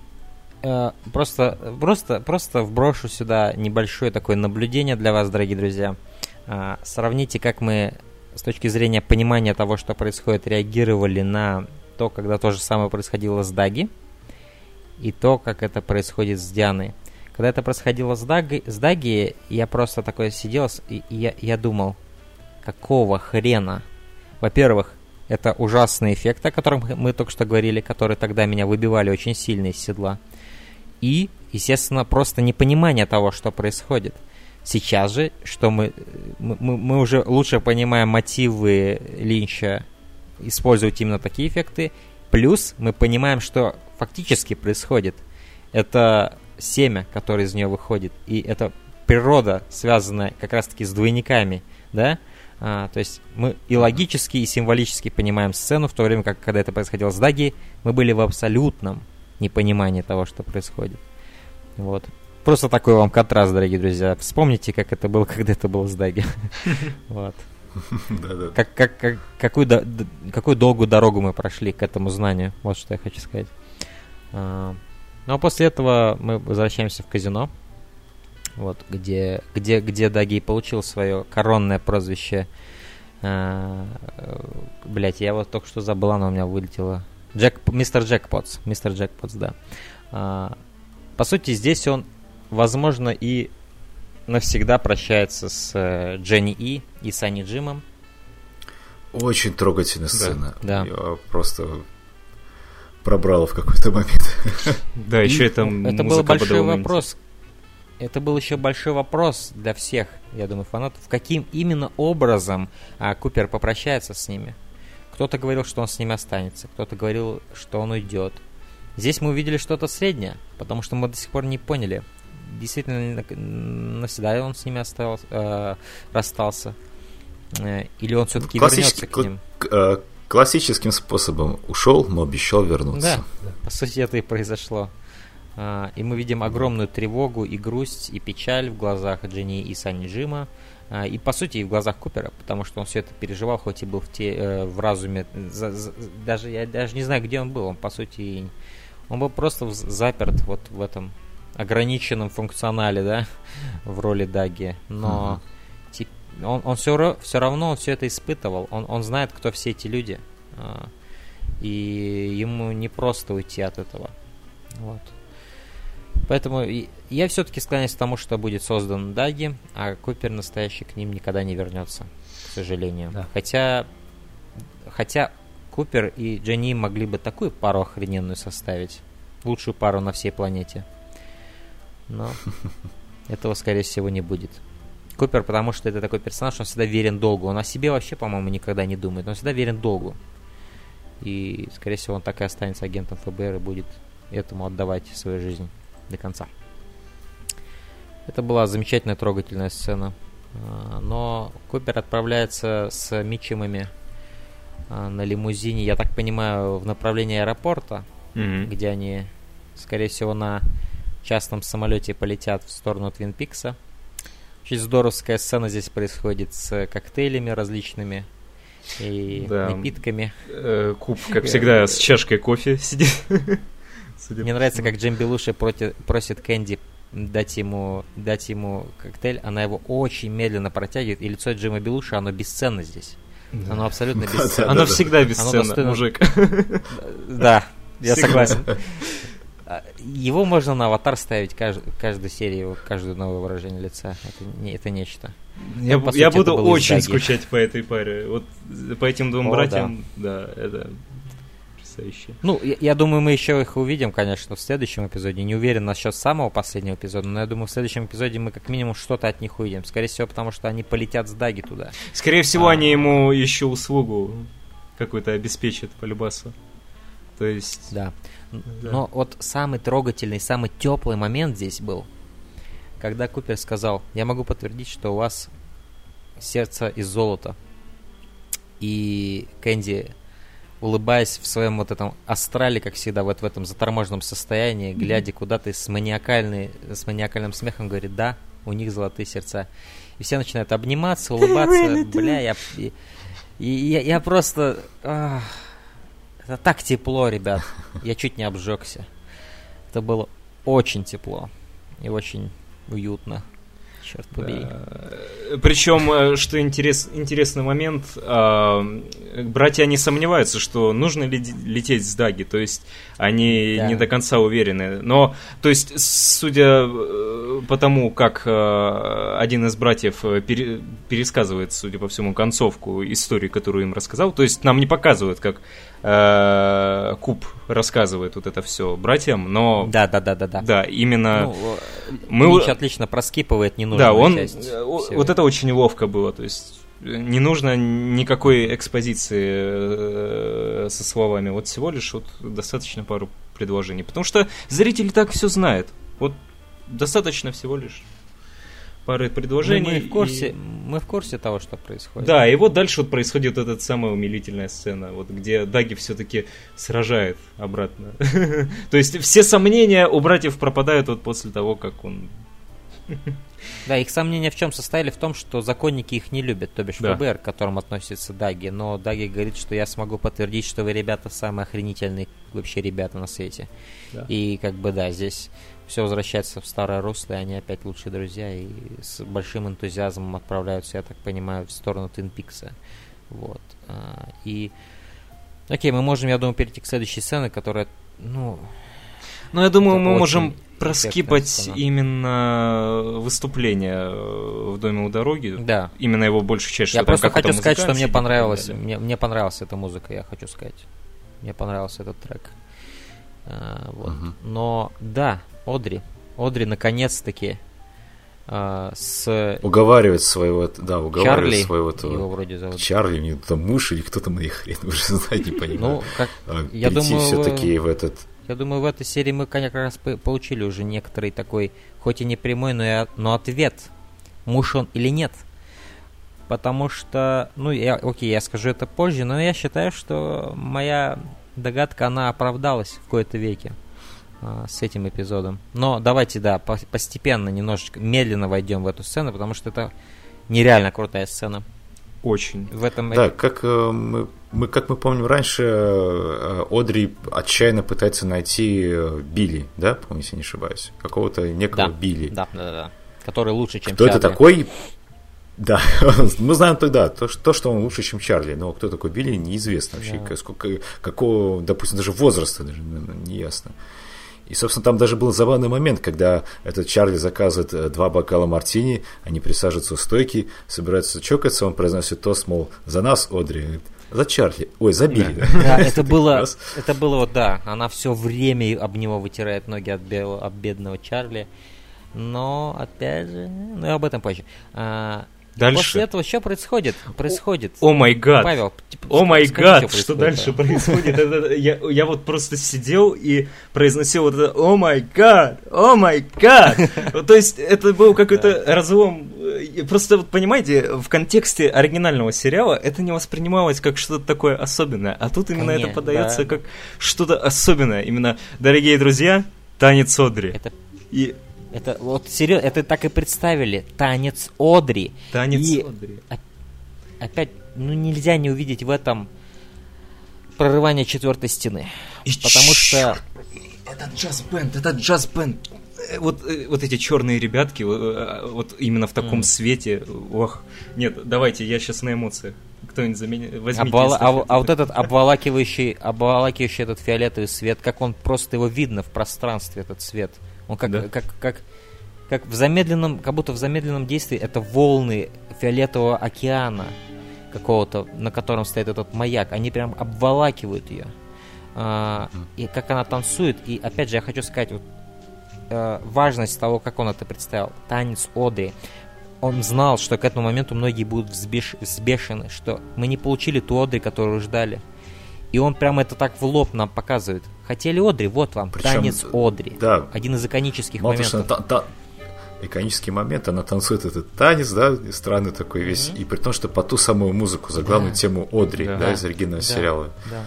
э, просто, просто, просто вброшу сюда небольшое такое наблюдение для вас, дорогие друзья. Э, сравните, как мы с точки зрения понимания того, что происходит, реагировали на то, когда то же самое происходило с Даги, и то, как это происходит с Дианой. Когда это происходило с Даги, с Даги я просто такой сидел, и, я, я думал, какого хрена? Во-первых, это ужасный эффект, о котором мы только что говорили, которые тогда меня выбивали очень сильно из седла. И, естественно, просто непонимание того, что происходит. Сейчас же, что мы, мы, мы уже лучше понимаем мотивы Линча использовать именно такие эффекты, плюс мы понимаем, что фактически происходит. Это семя, которое из нее выходит, и это природа, связанная как раз-таки с двойниками, да, а, то есть мы и логически, и символически понимаем сцену, в то время как, когда это происходило с Даги, мы были в абсолютном непонимании того, что происходит. Вот. Просто такой вам контраст, дорогие друзья. Вспомните, как это было, когда это было с Даги. Вот. Как, как, как, какую, до, какую долгую дорогу мы прошли к этому знанию. Вот что я хочу сказать. А, ну а после этого мы возвращаемся в казино вот, где, где, где Даги получил свое коронное прозвище. А, блять, я вот только что забыла, оно у меня вылетело. Джек, мистер Джекпотс, мистер Джекпотс, да. А, по сути, здесь он, возможно, и навсегда прощается с э, Дженни И и Санни Джимом. Очень трогательная сцена. Да. Я просто пробрал в какой-то момент. Да, еще это Это был большой вопрос, это был еще большой вопрос для всех, я думаю, фанатов, каким именно образом а, Купер попрощается с ними. Кто-то говорил, что он с ними останется, кто-то говорил, что он уйдет. Здесь мы увидели что-то среднее, потому что мы до сих пор не поняли, действительно навсегда он с ними остался, э, расстался, э, или он все-таки вернется к ним. Э, классическим способом ушел, но обещал вернуться. Да, по сути это и произошло. А, и мы видим огромную тревогу и грусть, и печаль в глазах Дженни и Сани Джима. И по сути и в глазах Купера, потому что он все это переживал, хоть и был в, те, э, в разуме. даже я даже не знаю, где он был. Он по сути он был просто заперт вот в этом ограниченном функционале, да, в роли Даги. Но uh-huh. он, он все, все равно все это испытывал. Он, он знает, кто все эти люди. А, и ему не просто уйти от этого. Вот. Поэтому я все-таки склоняюсь к тому, что будет создан Даги, а Купер настоящий к ним никогда не вернется, к сожалению. Да. Хотя, хотя Купер и Дженни могли бы такую пару охрененную составить. Лучшую пару на всей планете. Но этого, скорее всего, не будет. Купер, потому что это такой персонаж, он всегда верен долгу. Он о себе вообще, по-моему, никогда не думает. Он всегда верен долгу. И, скорее всего, он так и останется агентом ФБР и будет этому отдавать свою жизнь до конца. Это была замечательная трогательная сцена. А, но Купер отправляется с Митчемами а, на лимузине, я так понимаю, в направлении аэропорта, mm-hmm. где они, скорее всего, на частном самолете полетят в сторону Твин Пикса. Очень здоровская сцена здесь происходит с коктейлями различными и да. напитками. Э, куб, как всегда, с чашкой кофе сидит. Мне нравится, как Джим Белуши просит Кэнди дать ему, дать ему коктейль, она его очень медленно протягивает, и лицо Джима Белуши, оно бесценно здесь. Да. Оно абсолютно бесценно. Оно всегда бесценно, мужик. Да, я согласен. А, его можно на аватар ставить кажд, каждую серию, каждое новое выражение лица. Это, не, это нечто. Я, я, сути, я буду очень скучать по этой паре. Вот по этим двум О, братьям, да. да, это потрясающе. Ну, я, я думаю, мы еще их увидим, конечно, в следующем эпизоде. Не уверен насчет самого последнего эпизода, но я думаю, в следующем эпизоде мы как минимум что-то от них увидим. Скорее всего, потому что они полетят с Даги туда. Скорее всего, а... они ему еще услугу какую-то обеспечат по любасу. То есть... Да. Да. Но вот самый трогательный, самый теплый момент здесь был, когда Купер сказал, я могу подтвердить, что у вас сердце из золота. И Кэнди, улыбаясь в своем вот этом астрале, как всегда, вот в этом заторможенном состоянии, глядя куда-то с, маниакальной, с маниакальным смехом, говорит, да, у них золотые сердца. И все начинают обниматься, улыбаться. Бля, я, и, я, я просто... Ах, это так тепло, ребят. Я чуть не обжегся. Это было очень тепло и очень уютно. Черт побери. Да. Причем, э, что интерес, интересный момент, э, братья не сомневаются, что нужно ли лететь с Даги, то есть они да. не до конца уверены. Но, то есть, судя э, по тому, как э, один из братьев пере, пересказывает, судя по всему, концовку истории, которую им рассказал, то есть нам не показывают, как э, Куб рассказывает вот это все братьям, но... Да, да, да, да, да. Да, именно... Ну, мы... Мич отлично проскипывает ненужную Да, он... Часть э, вот это очень ловко было, то есть не нужно никакой экспозиции э, со словами, вот всего лишь вот достаточно пару предложений, потому что зрители так все знают, вот достаточно всего лишь пары предложений. Мы, мы, в курсе, и... мы в курсе того, что происходит. Да, и вот дальше вот происходит эта самая умилительная сцена, вот где Даги все-таки сражает обратно. То есть все сомнения у братьев пропадают вот после того, как он... Да, их сомнения в чем состояли? В том, что законники их не любят, то бишь да. ФБР, к которым относится Даги. Но Даги говорит, что я смогу подтвердить, что вы, ребята, самые охренительные вообще ребята на свете. Да. И как бы да, здесь все возвращается в старое русло, и они опять лучшие друзья, и с большим энтузиазмом отправляются, я так понимаю, в сторону Твин Пикса. Вот. А, и... Окей, мы можем, я думаю, перейти к следующей сцене, которая, ну... Ну, я думаю, мы можем проскипать именно выступление в доме у дороги. Да. Именно его большую часть. Я просто хочу сказать, что мне понравилось, мне, мне понравилась эта музыка, я хочу сказать. Мне понравился этот трек. А, вот. Угу. Но да, Одри. Одри наконец-таки а, с... Уговаривает своего, да, уговаривает Чарли, своего... Его вроде зовут. Чарли, не там муж или кто там их хрен, уже знать не понимаю. Ну, как... А, я думаю, все-таки в этот... Я думаю, в этой серии мы как раз получили уже некоторый такой, хоть и не прямой, но, и, но ответ, муж он или нет. Потому что, ну, я, окей, я скажу это позже, но я считаю, что моя догадка, она оправдалась в кои-то веке с этим эпизодом. Но давайте, да, по постепенно, немножечко, медленно войдем в эту сцену, потому что это нереально крутая сцена. Очень. В этом... Да, как э, мы, мы, как мы помним раньше, э, Одри отчаянно пытается найти э, Билли, да, помните, не ошибаюсь? Какого-то некого да, Билли. Да, да, да. Который лучше, чем Кто Чарли. это такой? Да, мы знаем тогда то, то, что он лучше, чем Чарли, но кто такой Билли, неизвестно вообще, да. сколько, какого, допустим, даже возраста даже не ясно. И, собственно, там даже был забавный момент, когда этот Чарли заказывает э, два бокала мартини, они присаживаются у стойки, собираются чокаться, он произносит тост, мол, за нас, Одри, за Чарли. Ой, за Билли. Да, да это было, это было вот, да, она все время об него вытирает ноги от, белого, от бедного Чарли. Но, опять же, ну, об этом позже. А, Дальше. После этого что происходит? Происходит. О май гад. Павел, типа, о май гад, что дальше происходит? я, я вот просто сидел и произносил вот это о май гад, о май гад. То есть это был какой-то разлом. Просто, понимаете, в контексте оригинального сериала это не воспринималось как что-то такое особенное. А тут именно это подается как что-то особенное. Именно, дорогие друзья, танец Одри. Это И Это вот серьезно, это так и представили. Танец Одри. танец И Одри. опять, ну нельзя не увидеть в этом прорывание четвертой стены. И Потому что Это джаз-бенд, это джаз-бенд. Э, Вот, э, вот эти черные ребятки, э, вот именно в таком Мгм. свете. Ох, нет, давайте, я сейчас на эмоциях. Кто-нибудь за меня возьмите. обвала- а, а вот этот обволакивающий, обволакивающий этот фиолетовый свет, как он просто его видно в пространстве, этот свет. Он как, Да. как, как, как в замедленном, как будто в замедленном действии это волны фиолетового океана какого-то, на котором стоит этот маяк. Они прям обволакивают ее. А, и как она танцует. И опять же, я хочу сказать, вот, э, важность того, как он это представил. Танец Одри. Он знал, что к этому моменту многие будут взбеш- взбешены, что мы не получили ту Одри, которую ждали. И он прямо это так в лоб нам показывает. Хотели Одри, вот вам, Причем, танец Одри. да. Один из иконических Мало того, моментов. она та- та- иконический момент, она танцует этот танец, да, странный такой весь, и при том, что по ту самую музыку, за главную Да. тему Одри, Да. да, Да. из оригинального Да. сериала. Да.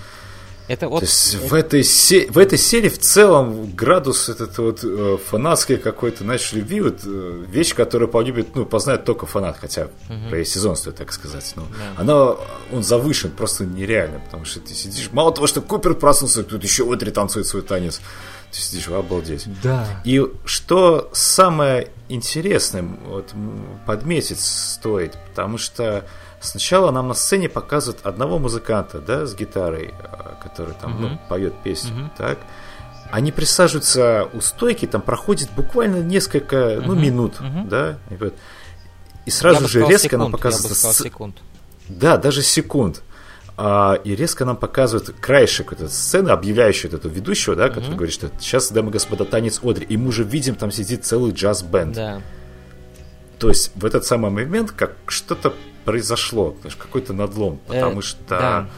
Это вот... То есть это- в этой, се- в этой серии в целом градус этот вот э, фанатской какой-то, знаешь, любви, вот э, вещь, которую полюбит, ну, познает только фанат, хотя про ее сезон стоит так сказать. Но Да. она, он завышен просто нереально, потому что ты сидишь, мало того, что Купер проснулся, тут еще Одри танцует свой танец. Ты сидишь, обалдеть. Да. И что самое интересное, вот подметить стоит, потому что сначала нам на сцене показывают одного музыканта, да, с гитарой, а, который там, ну, Мгм. поет песню, Мгм. так. Они присаживаются у стойки, там проходит буквально несколько, ну, Мгм. минут, Мгм. да, и, Я сразу бы же резко секунд, нам я бы показывается сказал секунд. да, даже секунд. А, и резко нам показывают краешек этой сцены, объявляющий вот этого ведущего, да, который Мгм. говорит, что сейчас, дамы и господа, танец Одри. И мы уже видим, там сидит целый джаз-бенд. Да. То есть в этот самый момент как что-то произошло, знаешь, какой-то надлом, Э, потому что... да.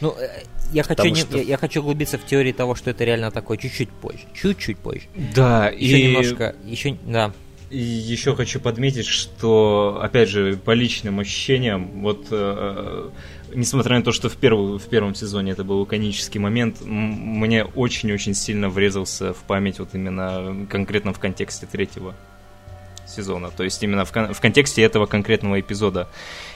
Ну, э, я хочу, не- что- я, я хочу углубиться в теории того, что это реально такое чуть-чуть позже. Чуть-чуть позже. Да, Еще и... немножко, еще, да. И еще хочу подметить, что, опять же, по личным ощущениям, вот, э, несмотря на то, что в, первую, в первом сезоне это был иконический момент, мне очень-очень сильно врезался в память вот именно конкретно в контексте третьего сезона, то есть именно в, кон- в контексте этого конкретного эпизода.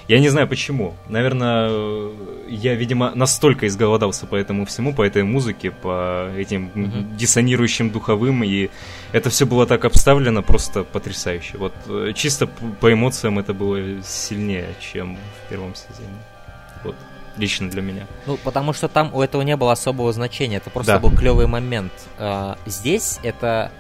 Я не знаю почему. Наверное, э, я, видимо, настолько изголодался по этому всему, по этой музыке, по этим Мгм. диссонирующим духовым, и это все было так обставлено просто потрясающе. Вот э, чисто по эмоциям это было сильнее, чем в первом сезоне. Вот, лично для меня. Ну, потому что там у этого не было особого значения, это просто Да. был клевый момент. А, Здесь это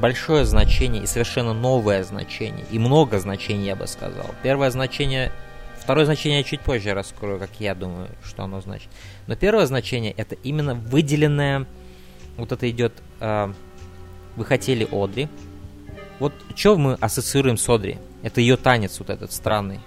большое значение и совершенно новое значение, и много значений, я бы сказал. Первое значение, второе значение я чуть позже раскрою, как я думаю, что оно значит. Но первое значение это именно выделенное, вот это идет, а, вы хотели Одри. Вот что мы ассоциируем с Одри? Это ее танец вот этот странный.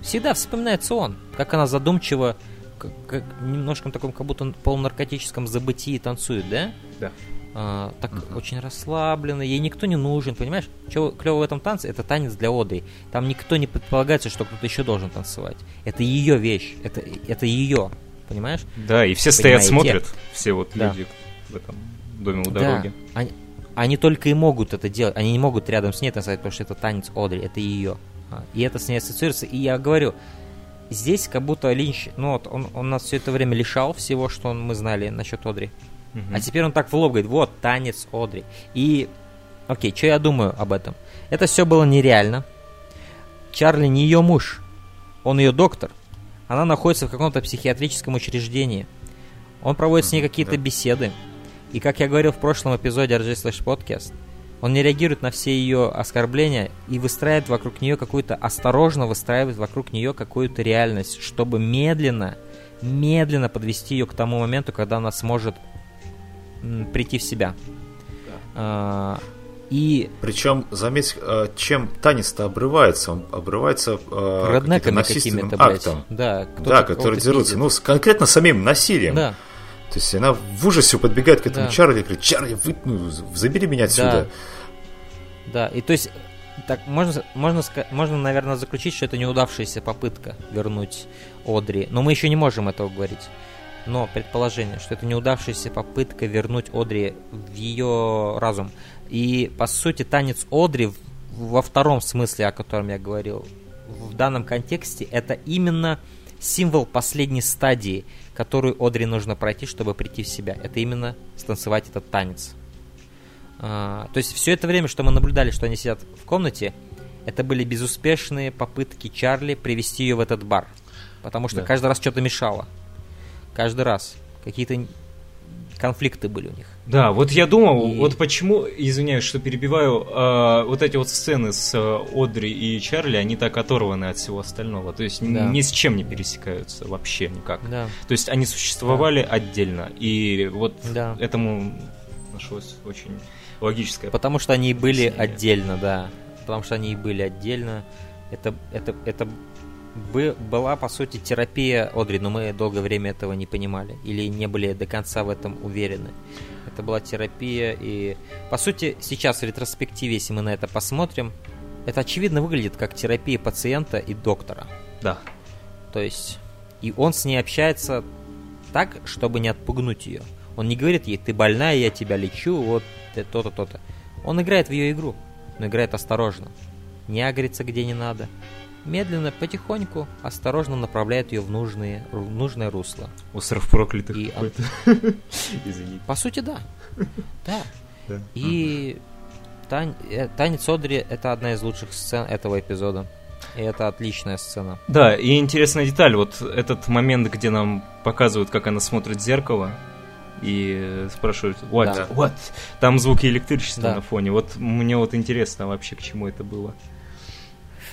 Всегда вспоминается он, как она задумчиво, как, как немножко таком, как будто полунаркотическом забытии танцует, да? Да. А, так Мгм. очень расслабленно, ей никто не нужен, понимаешь? Что клево в этом танце? Это танец для Оды. Там никто не предполагается, что кто-то еще должен танцевать. Это ее вещь, это, это ее, понимаешь? Да, и все стоят, Понимаете? смотрят, все вот Да. люди в этом доме у Да, дороги. Они, они только и могут это делать. Они не могут рядом с ней танцевать, потому что это танец Одри, это ее. А, И это с ней ассоциируется. И я говорю, здесь как будто Линч, ну вот, он, он нас все это время лишал всего, что он- мы знали насчет Одри. Мгм. А теперь он так в лоб говорит, вот, танец Одри. И, окей, что я думаю об этом? Это все было нереально. Чарли не ее муж, он ее доктор. Она находится в каком-то психиатрическом учреждении. Он проводит с ней какие-то да. беседы. И как я говорил в прошлом эпизоде RJ Slash Podcast, он не реагирует на все ее оскорбления и выстраивает вокруг нее какую-то, осторожно выстраивает вокруг нее какую-то реальность, чтобы медленно, медленно подвести ее к тому моменту, когда она сможет прийти в себя. А, и Причем, заметь, э, чем танец-то обрывается? Он обрывается э, насильственным какими-то, блядь. актом. Да, Да, которые дерутся. пиздит. Ну, с- конкретно самим насилием. Да, То есть она в ужасе подбегает к этому Да. Чарли и говорит, Чарли, вы, ну, забери меня отсюда. да. И то есть, так можно, можно, можно, наверное, заключить, что это неудавшаяся попытка вернуть Одри. Но мы еще не можем этого говорить. Но предположение, что это неудавшаяся попытка вернуть Одри в ее разум. И, по сути, танец Одри во втором смысле, о котором я говорил, в данном контексте, это именно символ последней стадии, которую Одри нужно пройти, чтобы прийти в себя. Это именно станцевать этот танец. А, то есть все это время, что мы наблюдали, что они сидят в комнате, это были безуспешные попытки Чарли привести ее в этот бар. Потому что да. каждый раз что-то мешало. Каждый раз. Какие-то конфликты были у них. Да, вот я думал, и... вот почему, извиняюсь, что перебиваю, э, вот эти вот сцены с э, Одри и Чарли, они так оторваны от всего остального, то есть да. ни с чем не пересекаются вообще никак. Да. То есть они существовали да. отдельно, и вот да. этому нашлось очень логическое. Потому что они были отдельно, да. Потому что они и были отдельно. Это, это, это была, по сути, терапия Одри, но мы долгое время этого не понимали или не были до конца в этом уверены. Это была терапия, и, по сути, сейчас в ретроспективе, если мы на это посмотрим, это очевидно выглядит как терапия пациента и доктора. Да. То есть, и он с ней общается так, чтобы не отпугнуть ее. Он не говорит ей, ты больная, я тебя лечу, вот то-то, то-то. Он играет в ее игру, но играет осторожно. Не агрится где не надо, медленно, потихоньку, осторожно направляет ее в, нужные, в нужное русло. Остров проклятых и какой-то. Извините. По сути, да. Да. И тан... Э, танец Одри — это одна из лучших сцен этого эпизода. И это отличная сцена. Да, и интересная деталь, вот этот момент, где нам показывают, как она смотрит в зеркало, и спрашивают, what, да. what? Там звуки электричества да. на фоне. Вот мне вот интересно вообще, к чему это было.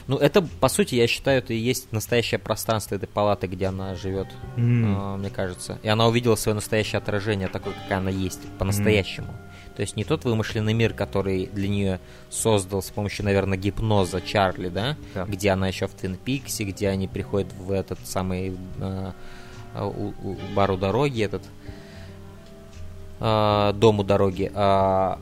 Ну, это, по сути, я считаю, это и есть настоящее пространство этой палаты, где она живет, mm. э, мне кажется. И она увидела свое настоящее отражение, такое, какая она есть, по-настоящему. Mm. То есть не тот вымышленный мир, который для нее создал с помощью, наверное, гипноза Чарли, да? да. Где она еще в Твин Пиксе, где они приходят в этот самый э, у, у, бар у дороги, этот э, дом у дороги. А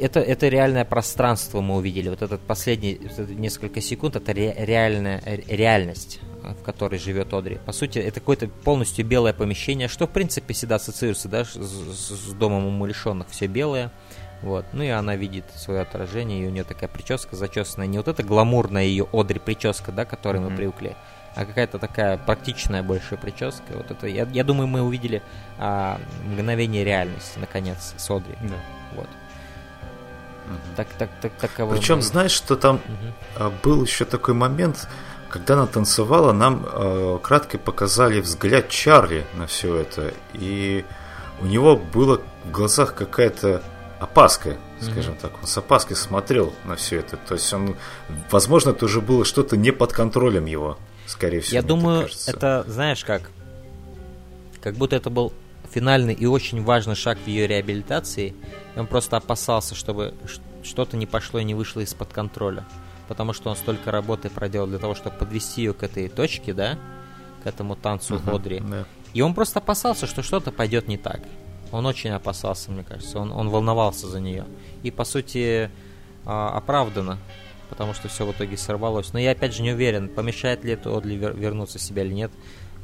это, это реальное пространство мы увидели. Вот этот последний несколько секунд это ре, реальная реальность, в которой живет Одри. По сути, это какое-то полностью белое помещение, что в принципе всегда ассоциируется да, с, с, с домом умалишенных. Все белое. Вот. Ну и она видит свое отражение, и у нее такая прическа зачесанная. Не вот эта гламурная ее Одри прическа, да, к которой mm-hmm. мы привыкли, а какая-то такая практичная большая прическа. Вот это, я, я думаю, мы увидели а, мгновение реальности, наконец, с Одри. Да. Вот. Так, так, так, таковой Причем, был. знаешь, что там угу. был еще такой момент, когда она танцевала, нам э, кратко показали взгляд Чарли на все это, и у него было в глазах какая-то опаска, скажем mm так. Он с опаской смотрел на все это. То есть он, возможно, это уже было что-то не под контролем его, скорее всего. Я думаю, это, знаешь как, как будто это был финальный и очень важный шаг в ее реабилитации. И он просто опасался, чтобы что-то не пошло и не вышло из-под контроля. Потому что он столько работы проделал для того, чтобы подвести ее к этой точке, да, к этому танцу uh-huh, Одри. Да. И он просто опасался, что что-то пойдет не так. Он очень опасался, мне кажется. Он, он волновался за нее. И, по сути, а, оправданно, потому что все в итоге сорвалось. Но я, опять же, не уверен, помешает ли это Одли вернуться в себя или нет.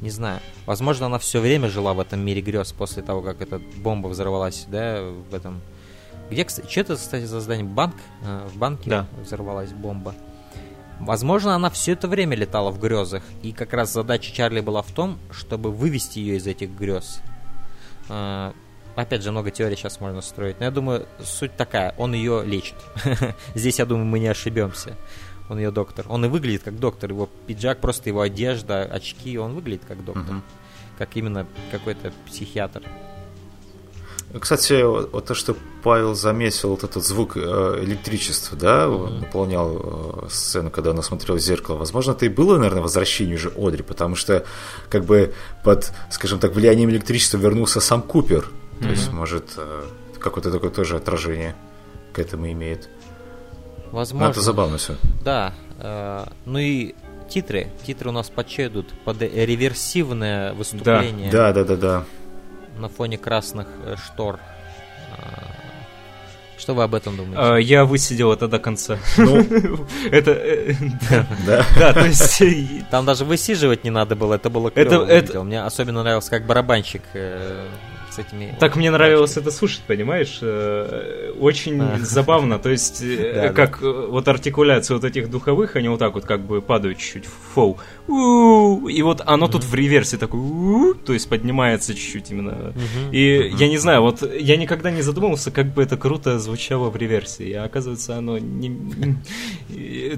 Не знаю. Возможно, она все время жила в этом мире грез после того, как эта бомба взорвалась, да, в этом... Где, кстати, что это, кстати, за здание? Банк? А, в банке да. взорвалась бомба. Возможно, она все это время летала в грезах, и как раз задача Чарли была в том, чтобы вывести ее из этих грез. А, опять же, много теорий сейчас можно строить, но я думаю, суть такая, он ее лечит. Здесь, я думаю, мы не ошибемся он ее доктор. Он и выглядит как доктор. Его пиджак, просто его одежда, очки, он выглядит как доктор. Угу. Как именно какой-то психиатр. Кстати, вот то, что Павел заметил, вот этот звук э, электричества, да, mm-hmm. наполнял э, сцену, когда она смотрела в зеркало. Возможно, это и было, наверное, возвращение уже Одри, потому что, как бы, под, скажем так, влиянием электричества вернулся сам Купер. Mm-hmm. То есть, может, э, какое-то такое тоже отражение к этому имеет. Возможно. Ну, это забавно все. Да. Э, ну и титры. Титры у нас подчедут под реверсивное выступление. Да, да, да, да. да. На фоне красных э, штор. Э, Что вы об этом думаете? А, я высидел это до конца. Ну, это... Э, да. Да, то есть... Там даже высиживать не надо было, это было клево. Это, Мне особенно нравился, как барабанщик э, этими... Так мне нравилось это слушать, понимаешь? Э, очень а. забавно, то есть э, как э, вот артикуляция вот этих духовых, они вот так вот как бы падают чуть-чуть в фоу. И вот оно тут в реверсе такое, то есть поднимается чуть-чуть именно. И я не знаю, вот я никогда не задумывался, как бы это круто звучало в реверсе. И оказывается, оно не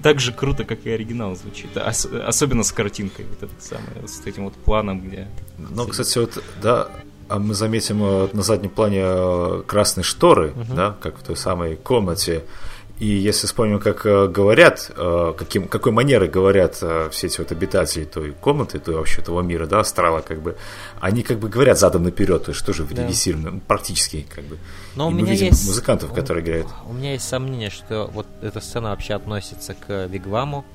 так же круто, как и оригинал звучит. Особенно с картинкой, вот это самое, с этим вот планом, где... Ну, кстати, вот, да, а мы заметим э, на заднем плане э, красные шторы, угу. да, как в той самой комнате. И если вспомним, как э, говорят, каким, какой манеры говорят все эти вот обитатели той комнаты, той вообще того мира, да, астрала, как бы, они как бы говорят задом наперед, то есть тоже да. Ну, практически, как бы. Но и у меня есть музыкантов, которые играют. У меня есть сомнение, что вот эта сцена вообще относится к Вигваму,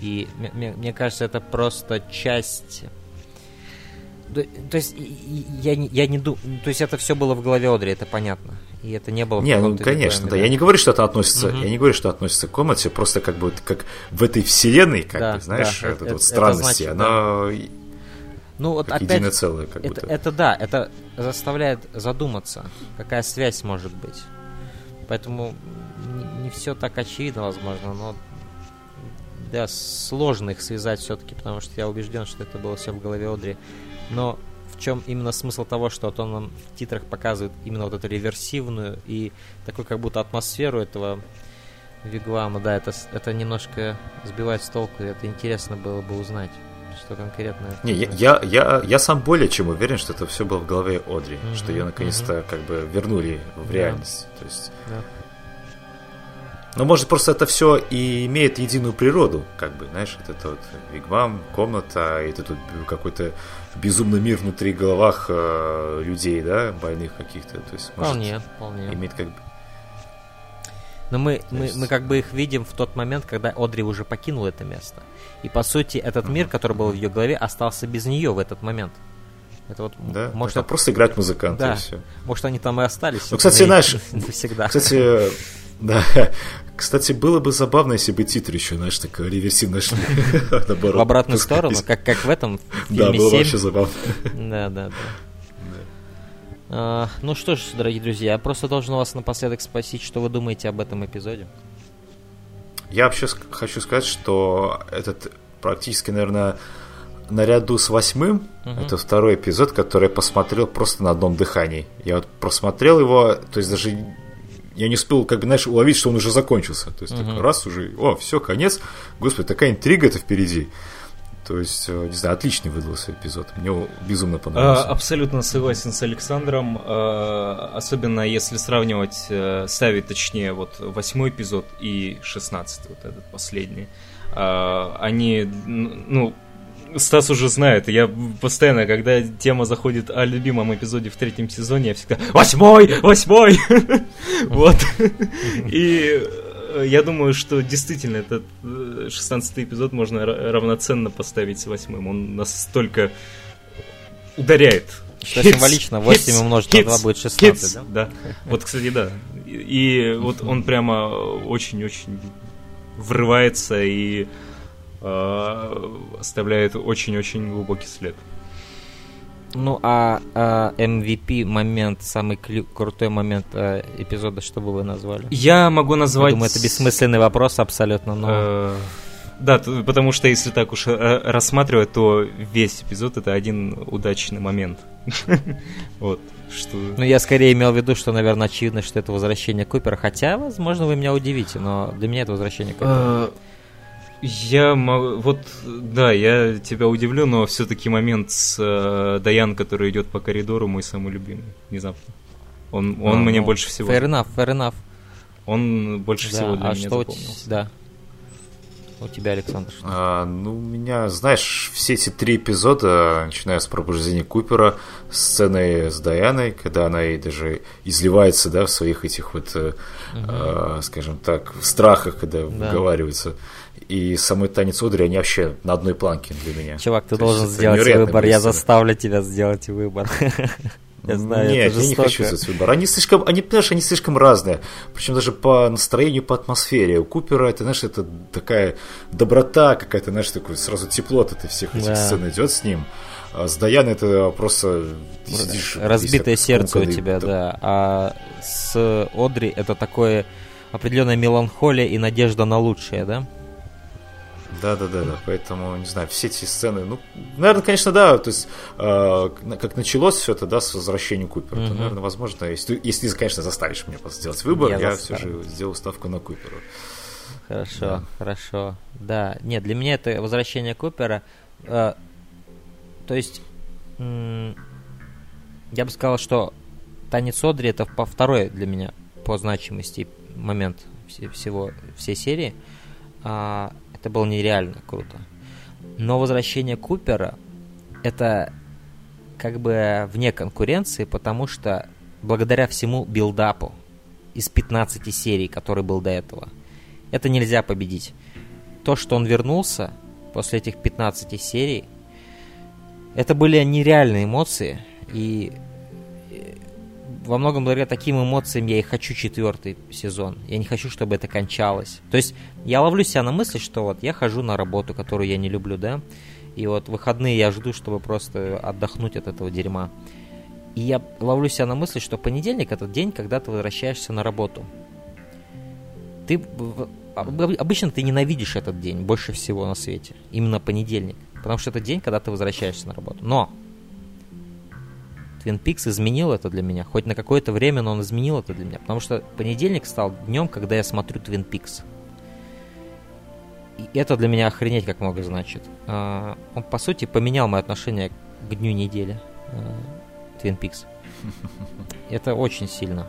и мне, мне кажется, это просто часть то есть я, я не думаю, то есть это все было в голове Одри, это понятно. И это не было Не, ну конечно, да. Я не говорю, что это относится, угу. я не говорю, что относится к комнате, просто как бы как в этой вселенной, как да, бы, знаешь, да, это, это, вот странности, это значит, она да. ну, вот как опять, целое, как это, будто. это да, это заставляет задуматься, какая связь может быть. Поэтому не, не все так очевидно, возможно, но да, сложно их связать все-таки, потому что я убежден, что это было все в голове Одри но в чем именно смысл того, что вот он нам в титрах показывает именно вот эту реверсивную и такую как будто атмосферу этого Вигвама, да, это, это немножко сбивает с толку, и это интересно было бы узнать, что конкретно... Не, я, я, я, я сам более чем уверен, что это все было в голове Одри, mm-hmm, что ее наконец-то mm-hmm. как бы вернули в реальность, то есть... Yeah. Но может просто это все и имеет единую природу, как бы, знаешь, вот это вот вигвам, комната, и это тут какой-то безумный мир внутри головах э, людей, да, больных каких-то. То есть, может, вполне, вполне. Иметь как бы... Но мы, мы, есть... мы как бы их видим в тот момент, когда Одри уже покинула это место. И по сути этот мир, который был в ее голове, остался без нее в этот момент. Это вот, да, может, это просто играть музыканта да. и все. Может, они там и остались. Ну, кстати, знаешь, навсегда. Кстати, да. Кстати, было бы забавно, если бы титры еще, знаешь, так реверсивно шли. В обратную сторону, как, как в этом Да, было вообще забавно. Да, да, да. А, ну что ж, дорогие друзья, я просто должен вас напоследок спросить, что вы думаете об этом эпизоде. Я вообще хочу сказать, что этот практически, наверное, наряду с восьмым, uh это второй эпизод, который я посмотрел просто на одном дыхании. Я вот просмотрел его, то есть даже я не успел, как бы, знаешь, уловить, что он уже закончился. То есть, uh-huh. раз уже, о, все, конец. Господи, такая интрига это впереди. То есть, э, не знаю, отличный выдался эпизод. Мне безумно понравился. А, абсолютно согласен с Александром. А, особенно если сравнивать, э, ставить точнее, вот восьмой эпизод и шестнадцатый, вот этот последний. А, они, ну, Стас уже знает, я постоянно, когда тема заходит о любимом эпизоде в третьем сезоне, я всегда «Восьмой! Восьмой!» Вот. И э, я думаю, что действительно этот э, шестнадцатый эпизод можно равноценно поставить с восьмым. Он настолько ударяет. Что символично, 8 умножить на 2 будет 16, да? Да. Вот, кстати, да. И вот он прямо очень-очень врывается и Э, оставляет очень-очень глубокий след. Ну, а, а MVP момент, самый клю- крутой момент а, эпизода, что бы вы назвали? Я могу назвать... Я думаю, это бессмысленный вопрос абсолютно, но... Э, да, потому что если так уж рассматривать, то весь эпизод это один удачный момент. Вот. Что... Ну, я скорее имел в виду, что, наверное, очевидно, что это возвращение Купера. Хотя, возможно, вы меня удивите, но для меня это возвращение Купера. Я могу... Вот, да, я тебя удивлю, но все-таки момент с э, Даян, который идет по коридору, мой самый любимый, внезапно. Он, он а, мне ну, больше всего... Fair enough, fair enough. Он больше да, всего для а меня что запомнился. Да. У тебя, Александр, что? А, ну, у меня, знаешь, все эти три эпизода, начиная с пробуждения Купера, сцены с Даяной, когда она и даже изливается, да, в своих этих вот, угу. э, скажем так, в страхах, когда да. выговаривается и самый танец Одри, они вообще на одной планке для меня. Чувак, ты То должен сделать свой выбор, я заставлю тебя сделать выбор. Я знаю, Нет, я не хочу этот выбор. Они слишком, они, понимаешь, они слишком разные. Причем даже по настроению, по атмосфере. У Купера это, знаешь, это такая доброта какая-то, знаешь, такое сразу тепло от всех этих Да. сцен идет с ним. А с Даян это просто ты сидишь, Разбитое весь сердце у тебя, да. да. А с Одри это такое определенная меланхолия и надежда на лучшее, да? Да, да, да, да. Поэтому, не знаю, все эти сцены, ну, наверное, конечно, да. То есть, э, как началось все это, да, с возвращением Купера, то, Мгм. наверное, возможно, если, если ты, конечно, заставишь меня сделать выбор, Я я, все же сделал ставку на Купера. Хорошо, Да. хорошо. Да, нет, для меня это возвращение Купера. э, то есть, м, я бы сказал, что танец Одри это по второй для меня по значимости момент все- всего всей серии. А, это было нереально круто. Но возвращение Купера это как бы вне конкуренции, потому что благодаря всему билдапу из 15 серий, который был до этого, это нельзя победить. То, что он вернулся после этих 15 серий, это были нереальные эмоции, и во многом благодаря таким эмоциям я и хочу четвертый сезон. Я не хочу, чтобы это кончалось. То есть я ловлю себя на мысли, что вот я хожу на работу, которую я не люблю, да, и вот выходные я жду, чтобы просто отдохнуть от этого дерьма. И я ловлю себя на мысли, что понедельник это день, когда ты возвращаешься на работу. Ты об- обычно ты ненавидишь этот день больше всего на свете. Именно понедельник. Потому что это день, когда ты возвращаешься на работу. Но Твин Пикс изменил это для меня. Хоть на какое-то время, но он изменил это для меня. Потому что понедельник стал днем, когда я смотрю Твин Пикс. И это для меня охренеть как много значит. А, Он, по сути, поменял мое отношение к дню недели. Твин Пикс. Это очень сильно.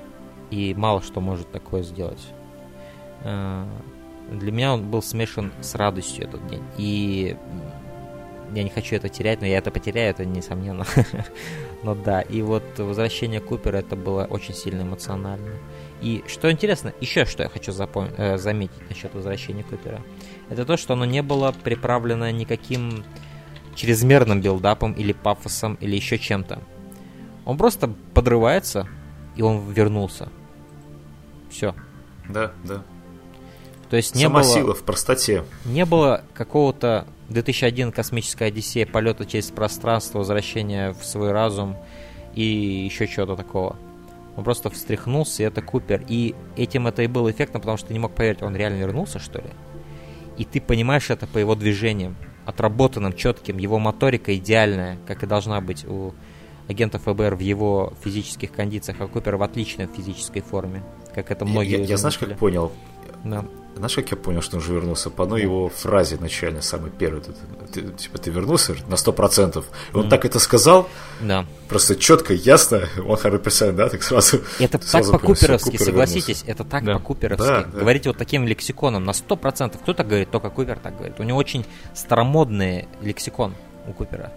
И мало что может такое сделать. А, Для меня он был смешан с радостью этот день. И я не хочу это терять, но я это потеряю, это несомненно. Но да, и вот возвращение Купера это было очень сильно эмоционально. И что интересно, еще что я хочу запом- э, заметить насчет возвращения Купера, это то, что оно не было приправлено никаким чрезмерным build-up ом или пафосом или еще чем-то. Он просто подрывается, и он вернулся. Все. Да, да. То есть не Сама было... сила в простоте. Не было какого-то 2001 космическая Одиссея, полета через пространство, возвращения в свой разум и еще чего-то такого. Он просто встряхнулся, и это Купер. И этим это и был эффектно, потому что ты не мог поверить, он реально вернулся, что ли? И ты понимаешь это по его движениям, отработанным, четким, его моторика идеальная, как и должна быть у агента ФБР в его физических кондициях, а Купер в отличной физической форме, как это Я, многие я- я знаешь, заметили. как понял? Да. Знаешь, как я понял, что он же вернулся? По одной его фразе начальной, самой первой. Ты, ты- типа, ты вернулся на сто процентов. И он так это сказал, да. просто четко, ясно, он 100%, да, так сразу. Это так сразу понял, всё, по-куперовски, Купер согласитесь, это так Да. по-куперовски. Да, да. Говорите вот таким лексиконом на 100%. Кто так говорит? Только Купер так говорит. У него очень старомодный лексикон у Купера.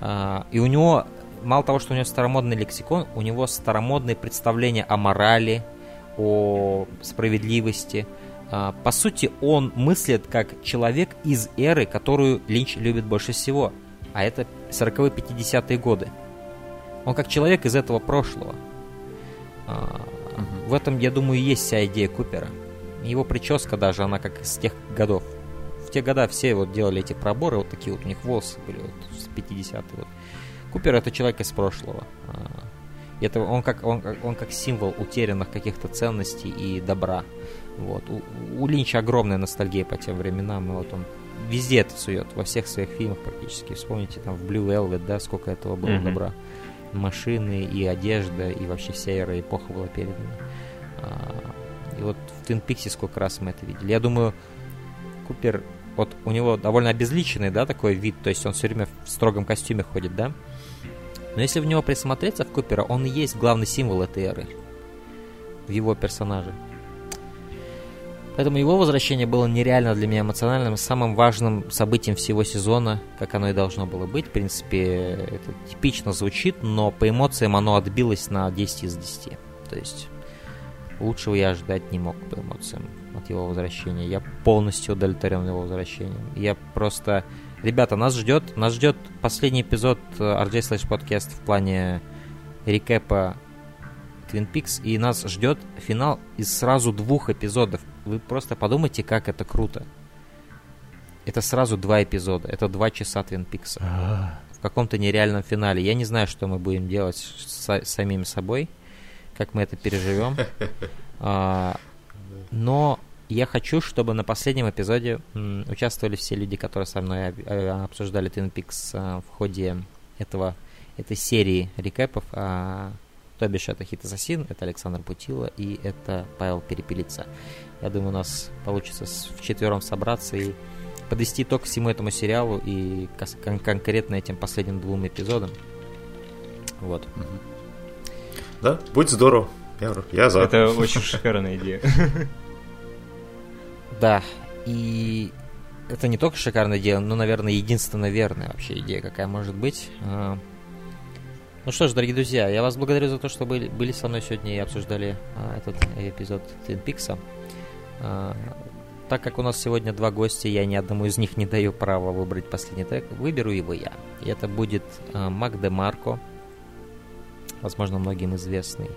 А, и у него, мало того, что у него старомодный лексикон, у него старомодные представления о морали, о справедливости. А, по сути, он мыслит как человек из эры, которую Линч любит больше всего. А это 40-е, 50-е годы. Он как человек из этого прошлого. А. В этом, я думаю, и есть вся идея Купера. Его прическа даже, она как из тех годов. В те года все вот делали эти проборы, вот такие вот у них волосы были вот с 50-е. Вот. Купер это человек из прошлого. А, это он как, он, он как символ утерянных каких-то ценностей и добра. Вот. У, у Линча огромная ностальгия по тем временам, и вот он везде это сует, во всех своих фильмах практически. Вспомните там в Blue Velvet, да, сколько этого было Мгм. добра. Машины и одежда, и вообще вся эра эпоха была передана. А, И вот в Твин Пиксе сколько раз мы это видели. Я думаю, Купер, вот у него довольно обезличенный, да, такой вид, то есть он все время в строгом костюме ходит, да? Но если в него присмотреться, в Купера, он и есть главный символ этой эры. В его персонаже. Поэтому его возвращение было нереально для меня эмоциональным, самым важным событием всего сезона, как оно и должно было быть. В принципе, это типично звучит, но по эмоциям оно отбилось на 10 из 10. То есть лучшего я ожидать не мог по эмоциям от его возвращения. Я полностью удовлетворен его возвращением. Я просто... Ребята, нас ждет, нас ждет последний эпизод э, RJ Slash Podcast в плане рекэпа Twin Peaks, и нас ждет финал из сразу двух эпизодов. Вы просто подумайте, как это круто. Это сразу два эпизода, это два часа Twin Peaks. В каком-то нереальном финале. Я не знаю, что мы будем делать с самим собой, как мы это переживем. А, но я хочу, чтобы на последнем эпизоде участвовали все люди, которые со мной э, обсуждали Twin Peaks а, в ходе этого, этой серии рекэпов. А, то бишь, это Хит Ассасин, это Александр Путила и это Павел Перепелица. Я думаю, у нас получится с, вчетвером собраться и подвести итог всему этому сериалу и кон- конкретно этим последним двум эпизодам. Вот. Да, будет здорово. Я, я за. Это очень шикарная идея. Да, и это не только шикарная идея, но, наверное, единственная верная вообще идея, какая может быть. А, ну что ж, дорогие друзья, я вас благодарю за то, что были, были со мной сегодня и обсуждали а, этот эпизод Twin Peaks. А, так как у нас сегодня два гостя, я ни одному из них не даю права выбрать последний трек, выберу его я. И это будет а, Мак де Марко, возможно, многим известный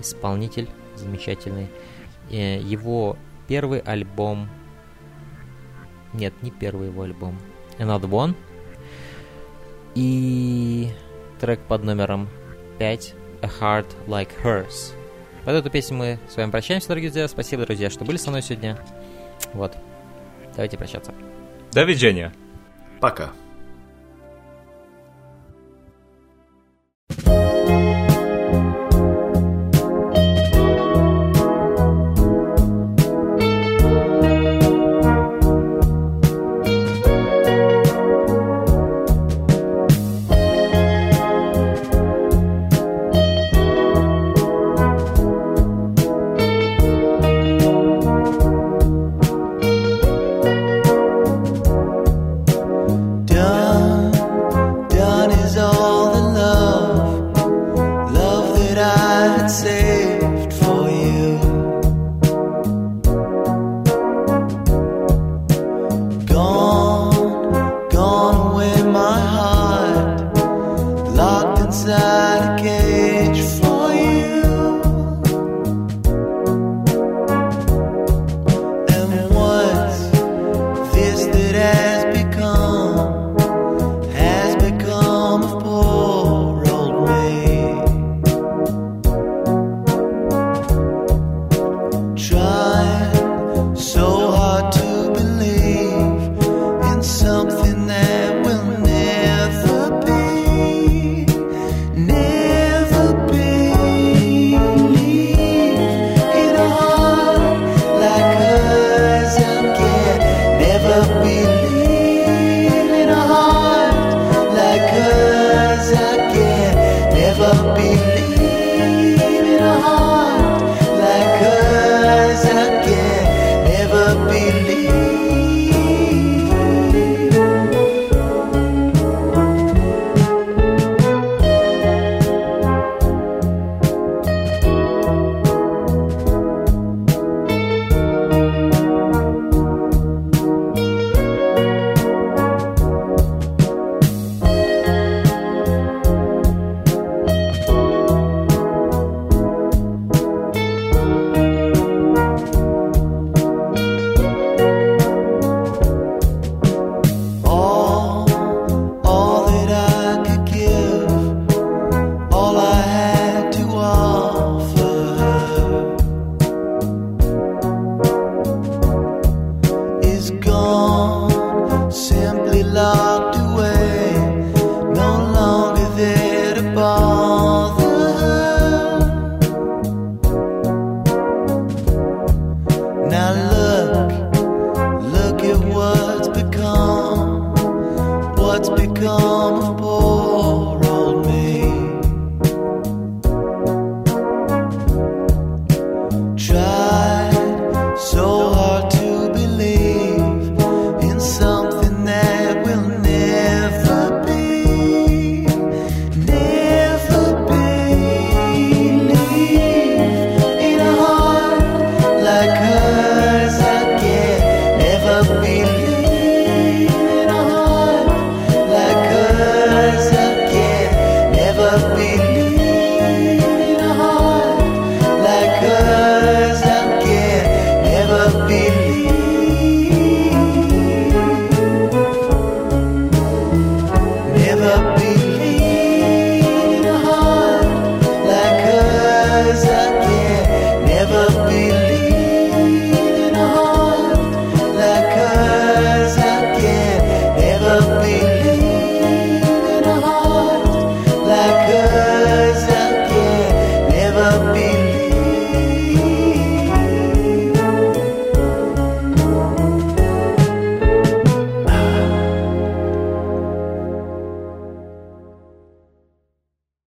исполнитель, замечательный. Э, его первый альбом... Нет, не первый его альбом. Another One. И трек под номером 5 A Heart Like Hers. Под эту песню мы с вами прощаемся, дорогие друзья. Спасибо, друзья, что были со мной сегодня. Вот. Давайте прощаться. До видения. Пока. Done,